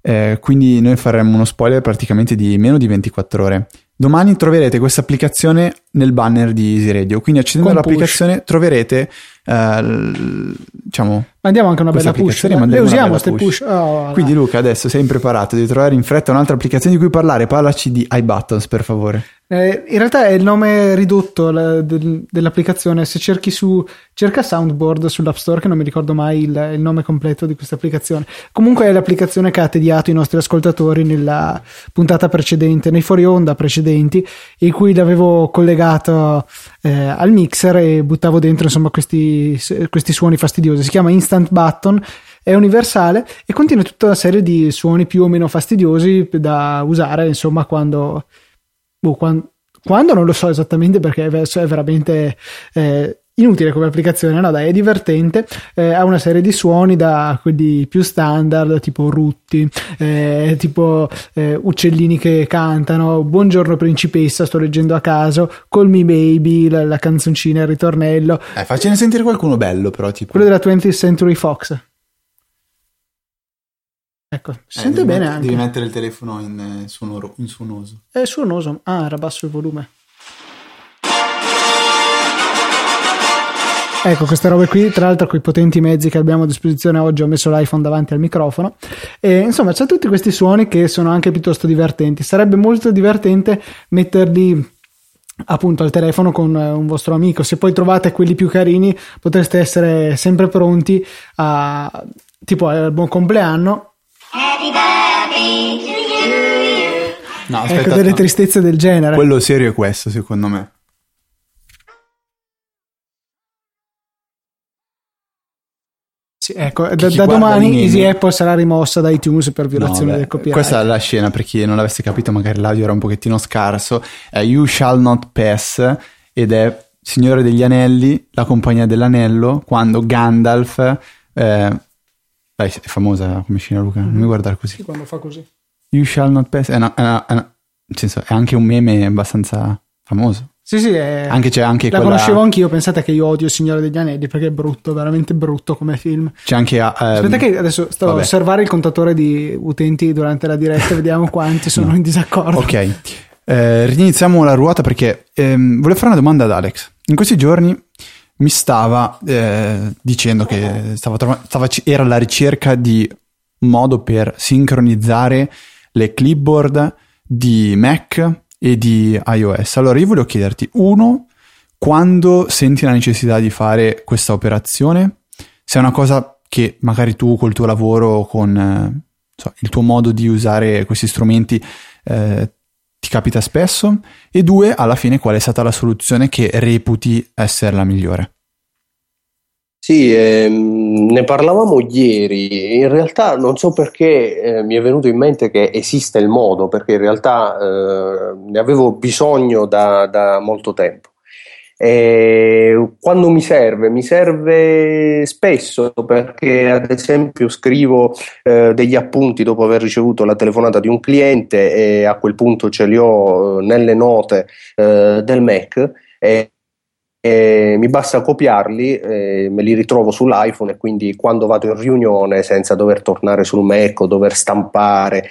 Eh, quindi noi faremo uno spoiler praticamente di meno di 24 ore. Domani troverete questa applicazione nel banner di Easy Radio, quindi accedendo all'applicazione troverete eh, diciamo mandiamo anche una bella push, eh? le usiamo queste push, push. Oh, quindi Luca adesso sei impreparato di trovare in fretta un'altra applicazione di cui parlare. Parlaci di iButtons per favore eh, in realtà è il nome ridotto la, del, dell'applicazione. Se cerchi su cerca Soundboard sull'App Store, che non mi ricordo mai il, il, nome completo di questa applicazione. Comunque è l'applicazione che ha tediato i nostri ascoltatori nella puntata precedente, nei fuori onda precedenti, in cui l'avevo collegato eh, al mixer e buttavo dentro insomma questi, questi suoni fastidiosi. Si chiama Instant Button è universale e contiene tutta una serie di suoni più o meno fastidiosi da usare insomma quando boh, quando, quando, non lo so esattamente perché è veramente eh, inutile come applicazione, no dai, è divertente, eh, ha una serie di suoni da quelli più standard, tipo rutti, eh, tipo eh, uccellini che cantano, buongiorno principessa, sto leggendo a caso, Call Me Baby, la, la canzoncina, il ritornello. Eh, faccene sentire qualcuno bello però, tipo. Quello della 20th Century Fox. Ecco, si eh, sente bene met- anche. Devi mettere il telefono in, eh, suonoro, in suonoso. È suonoso. Ah, era basso il volume. Ecco, queste robe qui, tra l'altro con i potenti mezzi che abbiamo a disposizione oggi ho messo l'iPhone davanti al microfono e insomma c'è tutti questi suoni che sono anche piuttosto divertenti. Sarebbe molto divertente metterli appunto al telefono con eh, un vostro amico. Se poi trovate quelli più carini potreste essere sempre pronti a tipo al buon compleanno Happy birthday to you. No, aspetta, ecco delle tristezze del genere. Quello serio è questo, secondo me. Sì, ecco, da, da domani Easy Apple sarà rimossa da iTunes per violazione no, del copyright. Questa è la scena, per chi non l'avesse capito, magari l'audio era un pochettino scarso. È You Shall Not Pass ed è Signore degli Anelli, La Compagnia dell'Anello, quando Gandalf... Eh, dai, è famosa come scena Luca, non mi guardare così. Sì, quando fa così. You shall not pass... È, una, è, una, è, una, senso, è anche un meme abbastanza famoso. Sì, sì, è... anche, c'è anche la quella... conoscevo anch'io. Pensate che io odio Il Signore degli Anelli perché è brutto, veramente brutto come film. C'è anche. Uh, Aspetta, che adesso sto a osservare il contatore di utenti durante la diretta, vediamo quanti sono no. in disaccordo. Ok, eh, riniziamo la ruota perché ehm, volevo fare una domanda ad Alex. In questi giorni mi stava eh, dicendo che stava stava, era alla ricerca di modo per sincronizzare le clipboard di Mac e di iOS. Allora io volevo chiederti, uno, quando senti la necessità di fare questa operazione, se è una cosa che magari tu col tuo lavoro, con eh, so, il tuo modo di usare questi strumenti, eh, ti capita spesso, e due, alla fine qual è stata la soluzione che reputi essere la migliore? Sì, ehm, ne parlavamo ieri. In realtà non so perché eh, mi è venuto in mente che esiste il modo, perché in realtà eh, ne avevo bisogno da, da molto tempo. E quando mi serve? Mi serve spesso perché ad esempio scrivo eh, degli appunti dopo aver ricevuto la telefonata di un cliente e a quel punto ce li ho eh, nelle note eh, del Mac. E, e mi basta copiarli, eh, me li ritrovo sull'iPhone e quindi quando vado in riunione senza dover tornare sul Mac o dover stampare,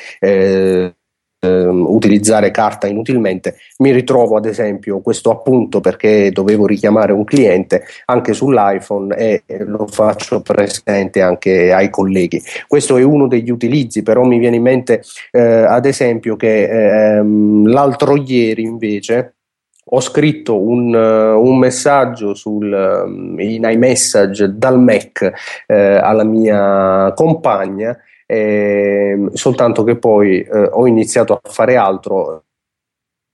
eh, eh, utilizzare carta inutilmente, mi ritrovo ad esempio questo appunto perché dovevo richiamare un cliente anche sull'iPhone e lo faccio presente anche ai colleghi. Questo è uno degli utilizzi, però mi viene in mente eh, ad esempio che ehm, l'altro ieri invece ho scritto un, uh, un messaggio sul, um, in iMessage dal Mac uh, alla mia compagna, eh, soltanto che poi uh, ho iniziato a fare altro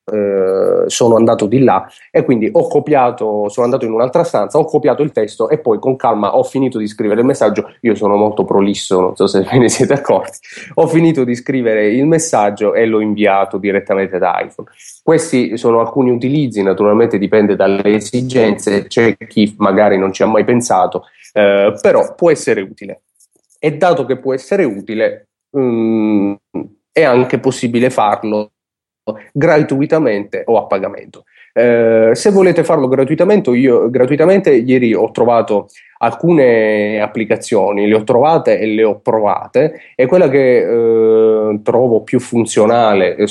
eh, sono andato di là e quindi ho copiato, sono andato in un'altra stanza, ho copiato il testo e poi con calma ho finito di scrivere il messaggio. Io sono molto prolisso, non so se ve ne siete accorti. Ho finito di scrivere il messaggio e l'ho inviato direttamente da iPhone. Questi sono alcuni utilizzi, naturalmente dipende dalle esigenze, c'è chi magari non ci ha mai pensato, eh, però può essere utile. E dato che può essere utile, um, è anche possibile farlo gratuitamente o a pagamento. Eh, se volete farlo gratuitamente, io gratuitamente ieri ho trovato alcune applicazioni, le ho trovate e le ho provate e quella che eh, trovo più funzionale e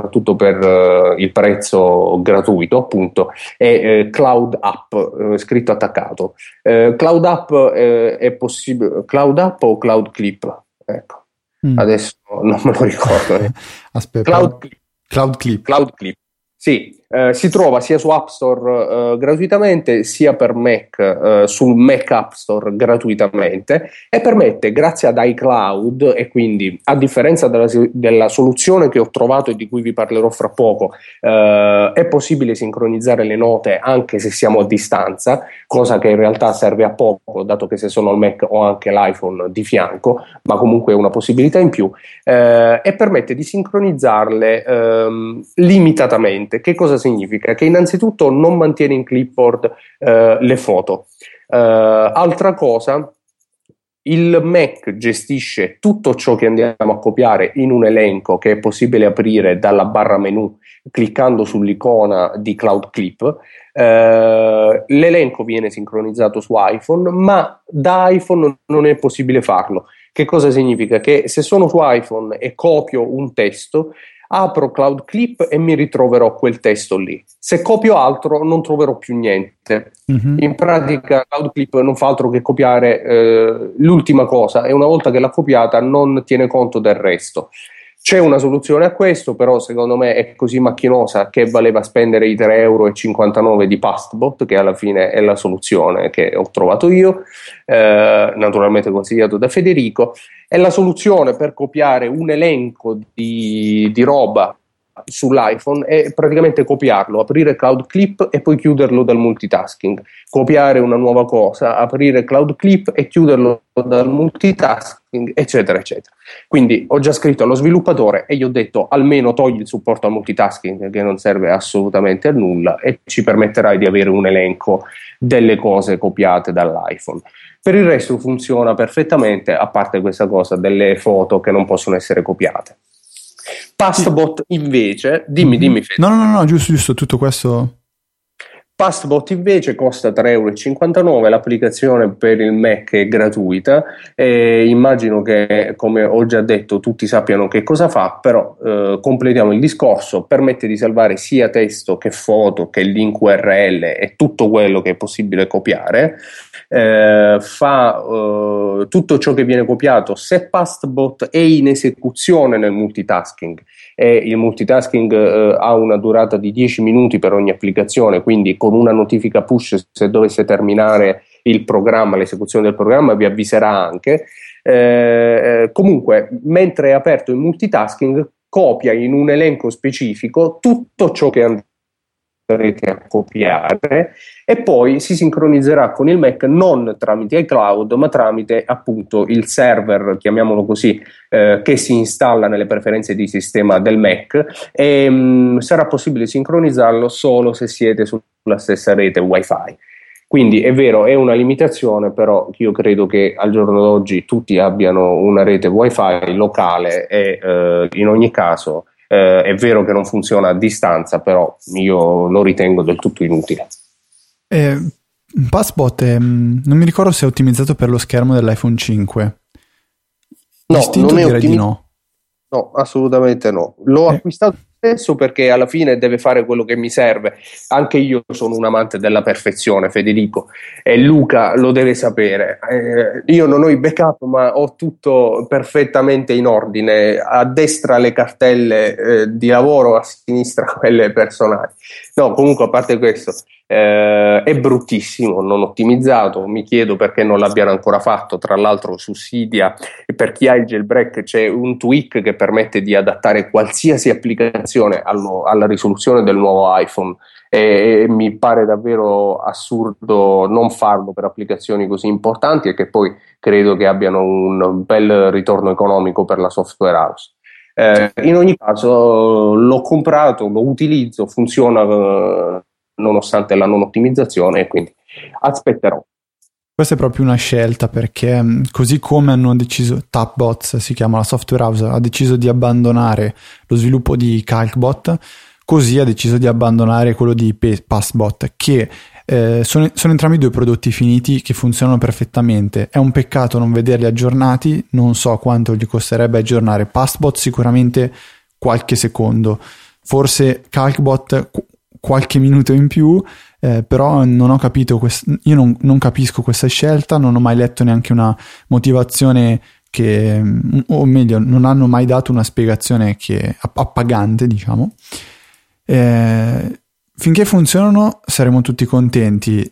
soprattutto per uh, il prezzo gratuito, appunto, è eh, Cloud App, eh, scritto attaccato. Eh, Cloud App è possibile, Cloud App o Cloud Clip? Ecco. Mm. Adesso non me lo ricordo. Eh. Aspetta. Cloud Clip. Cloud Clip. Cloud Clip. Sì, eh, si trova sia su App Store eh, gratuitamente sia per Mac eh, sul Mac App Store gratuitamente e permette grazie ad iCloud e quindi a differenza della, della soluzione che ho trovato e di cui vi parlerò fra poco eh, è possibile sincronizzare le note anche se siamo a distanza cosa che in realtà serve a poco dato che se sono al Mac ho anche l'iPhone di fianco ma comunque è una possibilità in più eh, e permette di sincronizzarle ehm, limitatamente. Che cosa significa? Che innanzitutto non mantiene in clipboard eh, le foto. Eh, altra cosa, il Mac gestisce tutto ciò che andiamo a copiare in un elenco che è possibile aprire dalla barra menu cliccando sull'icona di Cloud Clip. Eh, l'elenco viene sincronizzato su iPhone, ma da iPhone non è possibile farlo. Che cosa significa? Che se sono su iPhone e copio un testo, apro Cloud Clip e mi ritroverò quel testo lì. Se copio altro non troverò più niente. Mm-hmm. In pratica Cloud Clip non fa altro che copiare eh, l'ultima cosa e una volta che l'ha copiata non tiene conto del resto. C'è una soluzione a questo, però secondo me è così macchinosa che valeva spendere i 3,59 euro di Pastbot, che alla fine è la soluzione che ho trovato io, eh, naturalmente consigliato da Federico. È la soluzione per copiare un elenco di, di roba sull'iPhone è praticamente copiarlo, aprire Cloud Clip e poi chiuderlo dal multitasking. Copiare una nuova cosa, aprire Cloud Clip e chiuderlo dal multitasking, eccetera, eccetera. Quindi ho già scritto allo sviluppatore e gli ho detto almeno togli il supporto al multitasking che non serve assolutamente a nulla e ci permetterai di avere un elenco delle cose copiate dall'iPhone. Per il resto funziona perfettamente, a parte questa cosa delle foto che non possono essere copiate. Pastbot invece, dimmi, mm-hmm. dimmi. No, no, no, no, giusto, giusto, tutto questo Pastbot invece costa 3,59 euro, l'applicazione per il Mac è gratuita e immagino che come ho già detto tutti sappiano che cosa fa, però eh, completiamo il discorso, permette di salvare sia testo che foto che link URL e tutto quello che è possibile copiare, eh, fa eh, tutto ciò che viene copiato se Pastbot è in esecuzione nel multitasking e il multitasking eh, ha una durata di 10 minuti per ogni applicazione, quindi con una notifica push se dovesse terminare il programma, l'esecuzione del programma vi avviserà anche. Eh, eh comunque, mentre è aperto il multitasking, copia in un elenco specifico tutto ciò che andrà andrete a copiare e poi si sincronizzerà con il Mac non tramite iCloud ma tramite appunto il server, chiamiamolo così, eh, che si installa nelle preferenze di sistema del Mac e mh, mm, sarà possibile sincronizzarlo solo se siete sulla stessa rete WiFi. Quindi è vero, è una limitazione, però io credo che al giorno d'oggi tutti abbiano una rete WiFi locale e eh, in ogni caso eh, è vero che non funziona a distanza, però io lo ritengo del tutto inutile. Eh, Passbot è, mm, non mi ricordo se è ottimizzato per lo schermo dell'iPhone 5. No, Distinto non è ottimizzato. No. no, assolutamente no. L'ho eh. acquistato stesso perché alla fine deve fare quello che mi serve. Anche io sono un amante della perfezione, Federico, e Luca lo deve sapere. Eh, io non ho i backup, ma ho tutto perfettamente in ordine. A destra le cartelle eh, di lavoro, a sinistra quelle personali. No, comunque, a parte questo, eh, è bruttissimo, non ottimizzato. Mi chiedo perché non l'abbiano ancora fatto. Tra l'altro, sussidia e per chi ha il jailbreak c'è un tweak che permette di adattare qualsiasi applicazione allo, alla risoluzione del nuovo iPhone. E, e mi pare davvero assurdo non farlo per applicazioni così importanti e che poi credo che abbiano un bel ritorno economico per la software house. Eh, in ogni caso, l'ho comprato, lo utilizzo, funziona eh, nonostante la non ottimizzazione quindi aspetterò. Questa è proprio una scelta perché mm, così come hanno deciso, Tapbots si chiama la software house, ha deciso di abbandonare lo sviluppo di Calcbot, così ha deciso di abbandonare quello di Passbot che eh, sono, sono, entrambi due prodotti finiti che funzionano perfettamente. È un peccato non vederli aggiornati, non so quanto gli costerebbe aggiornare Passbot, sicuramente qualche secondo. Forse Calcbot qualche minuto in più, eh, però non ho capito, quest- io non, non, capisco questa scelta, non ho mai letto neanche una motivazione che, o meglio, non hanno mai dato una spiegazione che appagante, diciamo. Eh, finché funzionano saremo tutti contenti.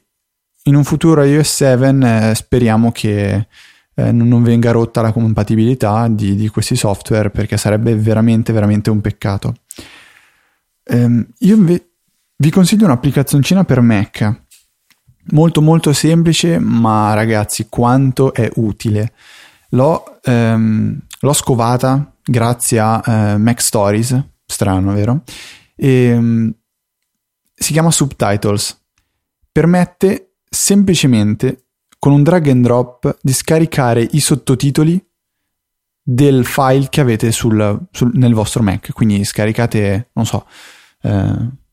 In un futuro iOS 7 eh, speriamo che eh, non venga rotta la compatibilità di, di, questi software perché sarebbe veramente veramente un peccato. Eh, io inve- vi consiglio un'applicazioncina per Mac, molto molto semplice, ma ragazzi quanto è utile. L'ho, ehm, l'ho scovata grazie a eh, Mac Stories, strano vero? E, ehm, si chiama Subtitles. Permette semplicemente con un drag and drop di scaricare i sottotitoli del file che avete sul, sul, nel vostro Mac. Quindi scaricate, non so, eh,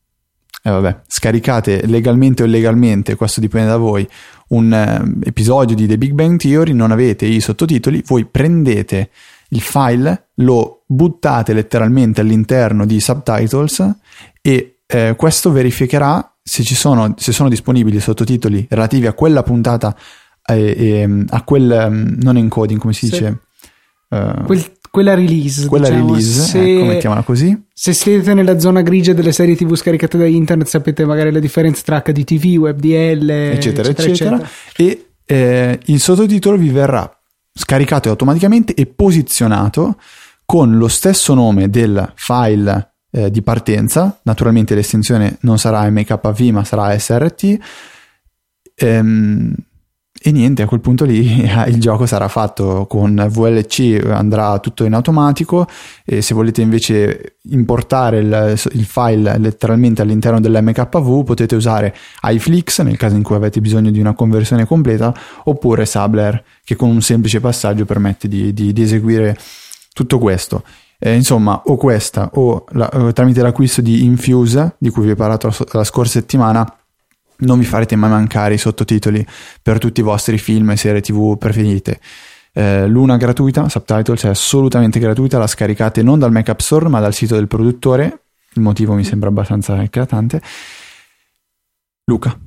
eh, vabbè, scaricate legalmente o illegalmente, questo dipende da voi, un eh, episodio di The Big Bang Theory, non avete i sottotitoli, voi prendete il file, lo buttate letteralmente all'interno di subtitles e eh, questo verificherà se, ci sono, se sono disponibili sottotitoli relativi a quella puntata, eh, a quel um, non encoding, come si sì. dice? Uh, quel quella release. Quella diciamo, release, se, ecco, mettiamola così. Se siete nella zona grigia delle serie TV scaricate da internet, sapete magari la differenza tra HDTV, WebDL, eccetera, eccetera. eccetera. eccetera. E eh, il sottotitolo vi verrà scaricato automaticamente e posizionato con lo stesso nome del file eh, di partenza. Naturalmente l'estensione non sarà MKV ma sarà SRT. Ehm, e niente, a quel punto lì il gioco sarà fatto con VLC, andrà tutto in automatico e se volete invece importare il, il file letteralmente all'interno dell'MKV potete usare iFlix nel caso in cui avete bisogno di una conversione completa oppure Sabler che con un semplice passaggio permette di, di, di eseguire tutto questo. Eh, insomma, o questa o la, tramite l'acquisto di Infuse, di cui vi ho parlato la, la scorsa settimana, non vi farete mai mancare i sottotitoli per tutti i vostri film e serie tv preferite. Eh, l'una gratuita, Subtitles è assolutamente gratuita, la scaricate non dal Mac App Store ma dal sito del produttore, il motivo mi sembra abbastanza eclatante. Luca.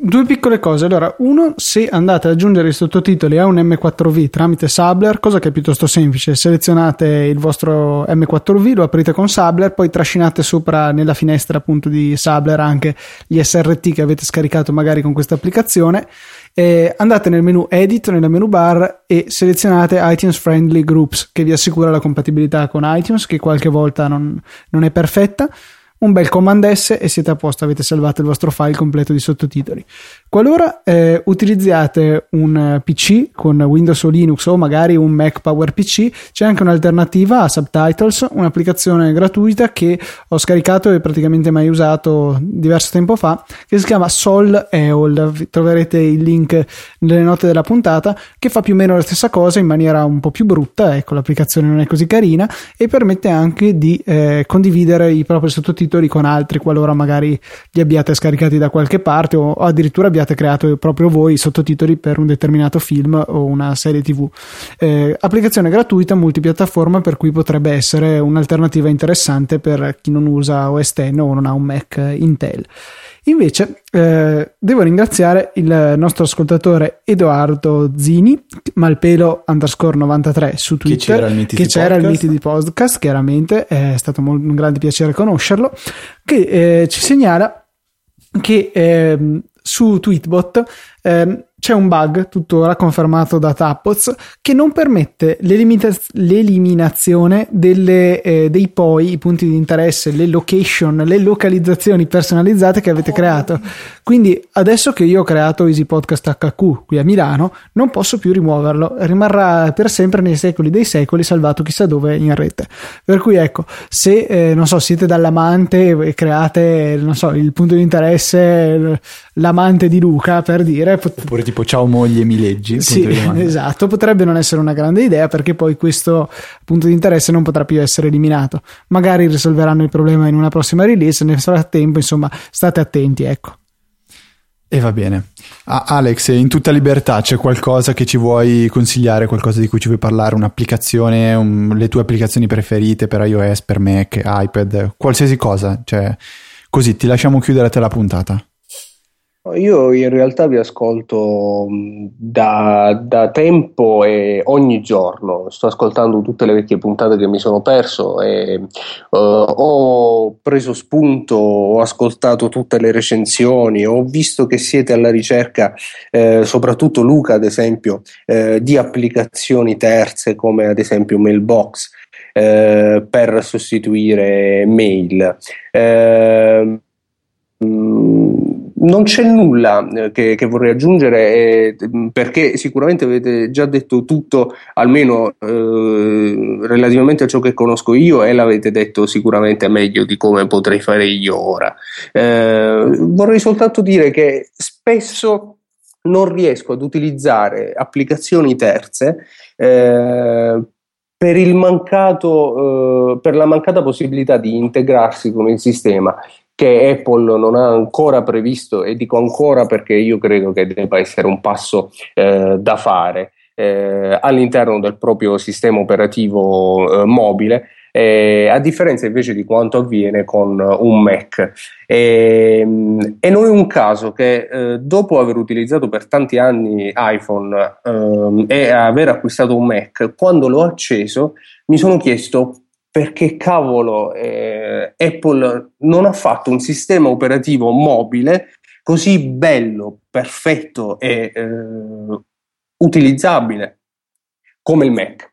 Due piccole cose. Allora, uno, se andate ad aggiungere i sottotitoli a un M4V tramite Sabler, cosa che è piuttosto semplice, selezionate il vostro M4V, lo aprite con Sabler, poi trascinate sopra nella finestra appunto di Sabler anche gli SRT che avete scaricato magari con questa applicazione. Andate nel menu Edit, nella menu bar e selezionate iTunes Friendly Groups che vi assicura la compatibilità con iTunes che qualche volta non, non è perfetta un bel command S e siete a posto, avete salvato il vostro file completo di sottotitoli. Qualora eh, utilizziate un eh, PC con Windows o Linux o magari un Mac Power PC, c'è anche un'alternativa a Subtitles, un'applicazione gratuita che ho scaricato e praticamente mai usato diverso tempo fa, che si chiama Sol EOL. Troverete il link nelle note della puntata, che fa più o meno la stessa cosa in maniera un po' più brutta, ecco l'applicazione non è così carina e permette anche di eh, condividere i propri sottotitoli con altri qualora magari li abbiate scaricati da qualche parte o addirittura abbiate creato proprio voi i sottotitoli per un determinato film o una serie tv. Eh, applicazione gratuita multipiattaforma per cui potrebbe essere un'alternativa interessante per chi non usa OS X o non ha un Mac Intel. Invece eh, devo ringraziare il nostro ascoltatore Edoardo Zini, malpelo underscore 93 su Twitter, che c'era il Miti, che c'era il Miti di podcast, chiaramente è stato un grande piacere conoscerlo, che eh, ci segnala che eh, su Tweetbot eh, c'è un bug tuttora confermato da Tapoz che non permette l'eliminazione delle, eh, dei poi, i punti di interesse, le location, le localizzazioni personalizzate che avete creato. Quindi adesso che io ho creato Easy Podcast HQ qui a Milano, non posso più rimuoverlo, rimarrà per sempre nei secoli dei secoli salvato chissà dove in rete. Per cui ecco, se eh, non so, siete dall'amante e create, non so, il punto di interesse, l'amante di Luca per dire... Oppure tipo ciao moglie mi leggi? Sì, esatto, potrebbe non essere una grande idea perché poi questo punto di interesse non potrà più essere eliminato. Magari risolveranno il problema in una prossima release, nel frattempo insomma state attenti, ecco. E va bene. Ah, Alex, in tutta libertà c'è qualcosa che ci vuoi consigliare, qualcosa di cui ci vuoi parlare, un'applicazione, un, le tue applicazioni preferite per iOS, per Mac, iPad, qualsiasi cosa. Cioè, così ti lasciamo chiudere a te la puntata. Io in realtà vi ascolto da, da, tempo e ogni giorno, sto ascoltando tutte le vecchie puntate che mi sono perso e uh, ho preso spunto, ho ascoltato tutte le recensioni, ho visto che siete alla ricerca, eh, soprattutto Luca ad esempio, eh, di applicazioni terze come ad esempio Mailbox eh, per sostituire mail. Eh, non c'è nulla eh, che, che vorrei aggiungere eh, perché sicuramente avete già detto tutto, almeno eh, relativamente a ciò che conosco io e l'avete detto sicuramente meglio di come potrei fare io ora. Eh, vorrei soltanto dire che spesso non riesco ad utilizzare applicazioni terze eh, per, mancato, eh, per la mancata possibilità di integrarsi con il sistema che Apple non ha ancora previsto e dico ancora perché io credo che debba essere un passo eh, da fare eh, all'interno del proprio sistema operativo eh, mobile eh, a differenza invece di quanto avviene con un Mac. E, ehm, e non è un caso che eh, dopo aver utilizzato per tanti anni iPhone ehm, e aver acquistato un Mac, quando l'ho acceso mi sono chiesto perché cavolo eh, Apple non ha fatto un sistema operativo mobile così bello, perfetto e eh, utilizzabile come il Mac.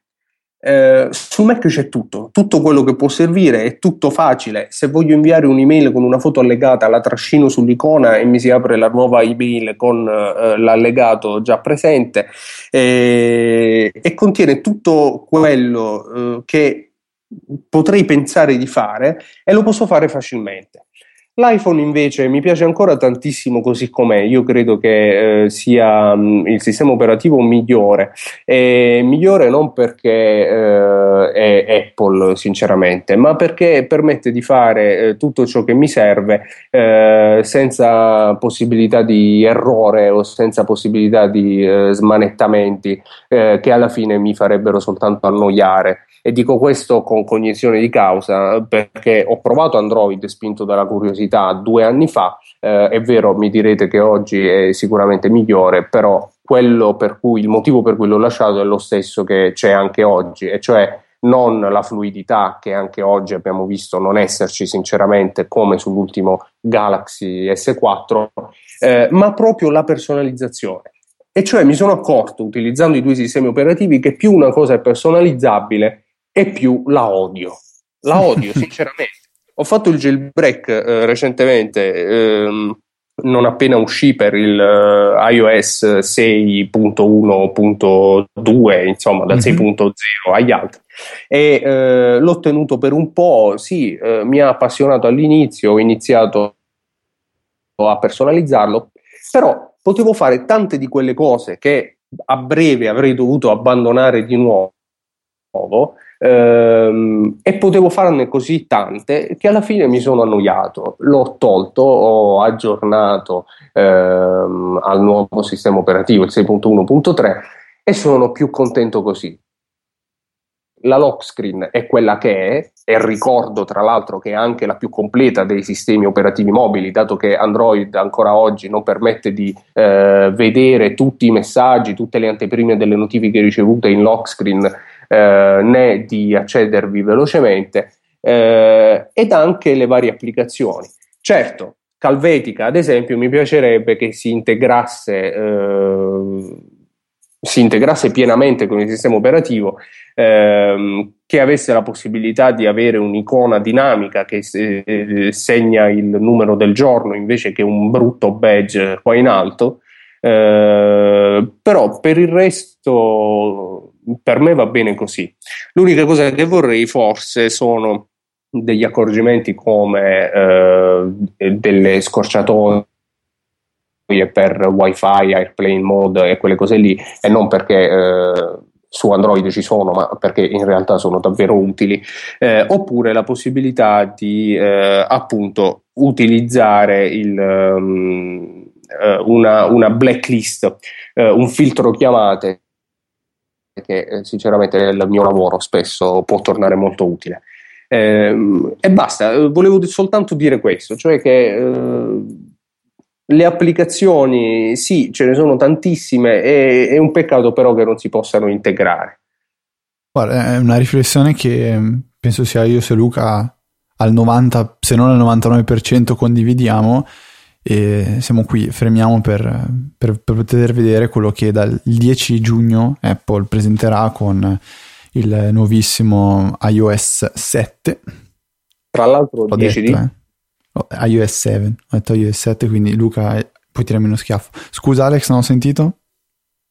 Eh, su Mac c'è tutto, tutto quello che può servire, è tutto facile. Se voglio inviare un'email con una foto allegata, la trascino sull'icona e mi si apre la nuova email con eh, l'allegato già presente eh, e contiene tutto quello eh, che potrei pensare di fare e lo posso fare facilmente. L'iPhone invece mi piace ancora tantissimo così com'è, io credo che eh, sia mh, mm, il sistema operativo migliore, e migliore non perché eh, è Apple sinceramente, ma perché permette di fare eh, tutto ciò che mi serve eh, senza possibilità di errore o senza possibilità di eh, smanettamenti eh, che alla fine mi farebbero soltanto annoiare. E dico questo con cognizione di causa perché ho provato Android spinto dalla curiosità due anni fa. Eh, è vero, mi direte che oggi è sicuramente migliore, però quello per cui il motivo per cui l'ho lasciato è lo stesso che c'è anche oggi, e cioè non la fluidità che anche oggi abbiamo visto non esserci sinceramente come sull'ultimo Galaxy S4, eh, ma proprio la personalizzazione. E cioè mi sono accorto utilizzando i due sistemi operativi che più una cosa è personalizzabile e più la odio. La odio, sinceramente. Ho fatto il jailbreak eh, recentemente, ehm, non appena uscì per il uh, iOS 6.1.2, insomma dal mm-hmm. 6.0 agli altri. E eh, l'ho tenuto per un po', sì, eh, mi ha appassionato all'inizio, ho iniziato a personalizzarlo, però potevo fare tante di quelle cose che a breve avrei dovuto abbandonare di nuovo e potevo farne così tante che alla fine mi sono annoiato. L'ho tolto, ho aggiornato ehm, al nuovo sistema operativo, il 6.1.3 e sono più contento così. La lock screen è quella che è, e ricordo tra l'altro che è anche la più completa dei sistemi operativi mobili, dato che Android ancora oggi non permette di eh, vedere tutti i messaggi, tutte le anteprime delle notifiche ricevute in lock screen eh, né di accedervi velocemente eh, ed anche le varie applicazioni. Certo, Calvetica, ad esempio, mi piacerebbe che si integrasse, eh, si integrasse pienamente con il sistema operativo, ehm, che avesse la possibilità di avere un'icona dinamica che eh, segna il numero del giorno invece che un brutto badge qua in alto. Eh, però per il resto per me va bene così. L'unica cosa che vorrei forse sono degli accorgimenti come eh, delle scorciatoie per wifi, airplane mode e quelle cose lì e non perché eh, su Android ci sono ma perché in realtà sono davvero utili eh, oppure la possibilità di eh, appunto utilizzare il, um, una, una blacklist uh, un filtro chiamate che eh, sinceramente nel mio lavoro spesso può tornare molto utile. Eh, e basta, volevo soltanto dire questo, cioè che eh, le applicazioni sì, ce ne sono tantissime, e, è un peccato però che non si possano integrare. Guarda, è una riflessione che mm, penso sia io se Luca al 90, se non al 99% condividiamo e siamo qui, fremiamo per, per, per, poter vedere quello che dal 10 giugno Apple presenterà con il nuovissimo iOS 7. Tra l'altro, Ho 10 detto, di... eh. iOS 7, ho detto iOS 7, quindi Luca puoi tirarmi uno schiaffo. Scusa Alex, non ho sentito?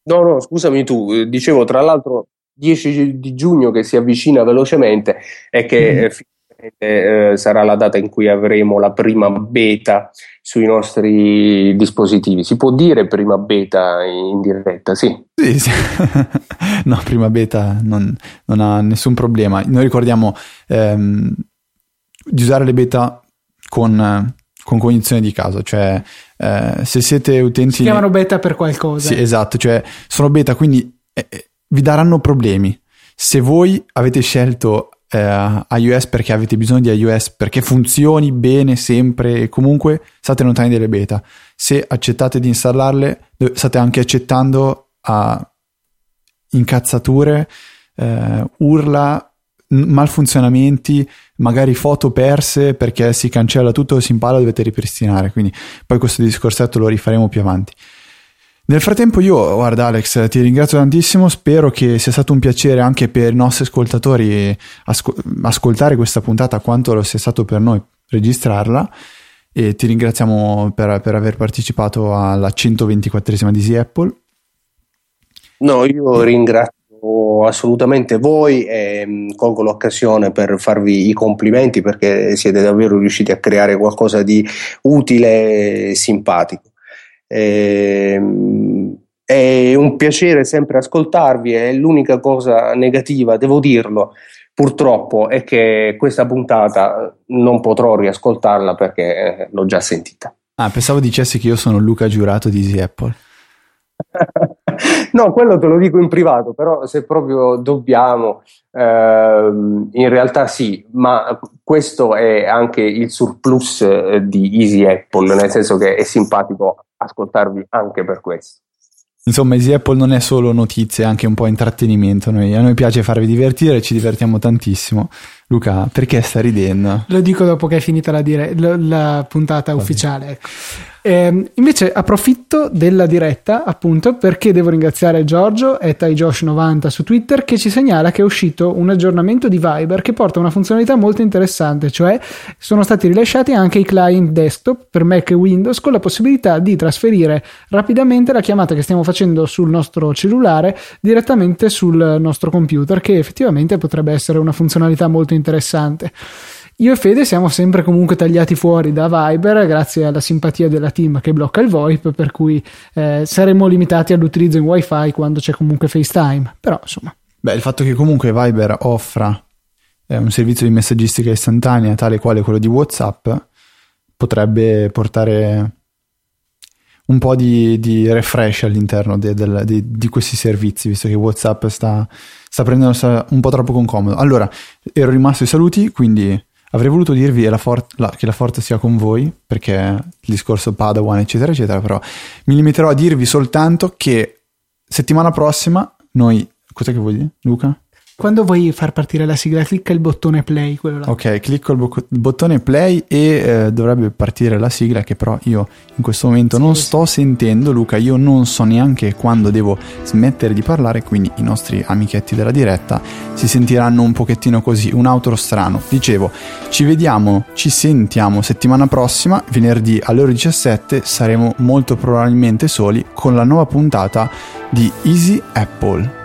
No, no, scusami tu, dicevo tra l'altro 10 di giugno che si avvicina velocemente e che mm eh, sarà la data in cui avremo la prima beta sui nostri dispositivi. Si può dire prima beta in diretta, sì. Sì, sì. no, prima beta non, non, ha nessun problema. Noi ricordiamo ehm, di usare le beta con, con cognizione di caso, cioè eh, se siete utenti... Si chiamano beta per qualcosa. Sì, esatto, cioè sono beta, quindi eh, eh vi daranno problemi. Se voi avete scelto eh, iOS perché avete bisogno di iOS perché funzioni bene sempre e comunque state lontani dalle beta. Se accettate di installarle, state anche accettando a incazzature, eh, urla, malfunzionamenti, magari foto perse perché si cancella tutto, si impala, dovete ripristinare. Quindi poi questo discorsetto lo rifaremo più avanti. Nel frattempo io, guarda Alex, ti ringrazio tantissimo, spero che sia stato un piacere anche per i nostri ascoltatori asco- ascoltare questa puntata quanto lo sia stato per noi registrarla e ti ringraziamo per, per aver partecipato alla 124esima di Easy Apple. No, io ringrazio assolutamente voi e mm, colgo l'occasione per farvi i complimenti perché siete davvero riusciti a creare qualcosa di utile e simpatico. Ehm, è un piacere sempre ascoltarvi e l'unica cosa negativa, devo dirlo, purtroppo è che questa puntata non potrò riascoltarla perché eh, l'ho già sentita. Ah, pensavo dicessi che io sono Luca Giurato di Easy Apple. no, quello te lo dico in privato, però se proprio dobbiamo, ehm, in realtà sì, ma questo è anche il surplus eh, di Easy Apple, nel senso che è simpatico ascoltarvi anche per questo. Insomma, Easy Apple non è solo notizie, è anche un po' intrattenimento. Noi, a noi piace farvi divertire, ci divertiamo tantissimo. Luca, perché sta ridendo? Lo dico dopo che è finita la, dire- la puntata Vabbè. ufficiale. Eh, invece approfitto della diretta appunto perché devo ringraziare Giorgio e TaiJosh90 su Twitter che ci segnala che è uscito un aggiornamento di Viber che porta una funzionalità molto interessante, cioè sono stati rilasciati anche i client desktop per Mac e Windows con la possibilità di trasferire rapidamente la chiamata che stiamo facendo sul nostro cellulare direttamente sul nostro computer che effettivamente potrebbe essere una funzionalità molto interessante. Io e Fede siamo sempre comunque tagliati fuori da Viber grazie alla simpatia della team che blocca il VoIP, per cui eh, saremo limitati all'utilizzo in WiFi quando c'è comunque FaceTime. Però insomma. Beh, il fatto che comunque Viber offra eh, un servizio di messaggistica istantanea tale quale quello di WhatsApp potrebbe portare un po' di, di refresh all'interno de, de, de, di questi servizi, visto che WhatsApp sta, sta prendendo un po' troppo con comodo. Allora, ero rimasto ai saluti, quindi Avrei voluto dirvi la for- la, che la forza sia con voi, perché il discorso Padawan, eccetera, eccetera, però mi limiterò a dirvi soltanto che settimana prossima noi... Cos'è che vuoi dire, Luca? Quando vuoi far partire la sigla, clicca il bottone play. Ok, clicco il, bo- bottone play e eh, dovrebbe partire la sigla che però io in questo momento sì, non sì. sto sentendo. Luca, io non so neanche quando devo smettere di parlare, quindi i nostri amichetti della diretta si sentiranno un pochettino così, un outro strano. Dicevo, ci vediamo, ci sentiamo settimana prossima, venerdì alle ore 17, saremo molto probabilmente soli con la nuova puntata di Easy Apple.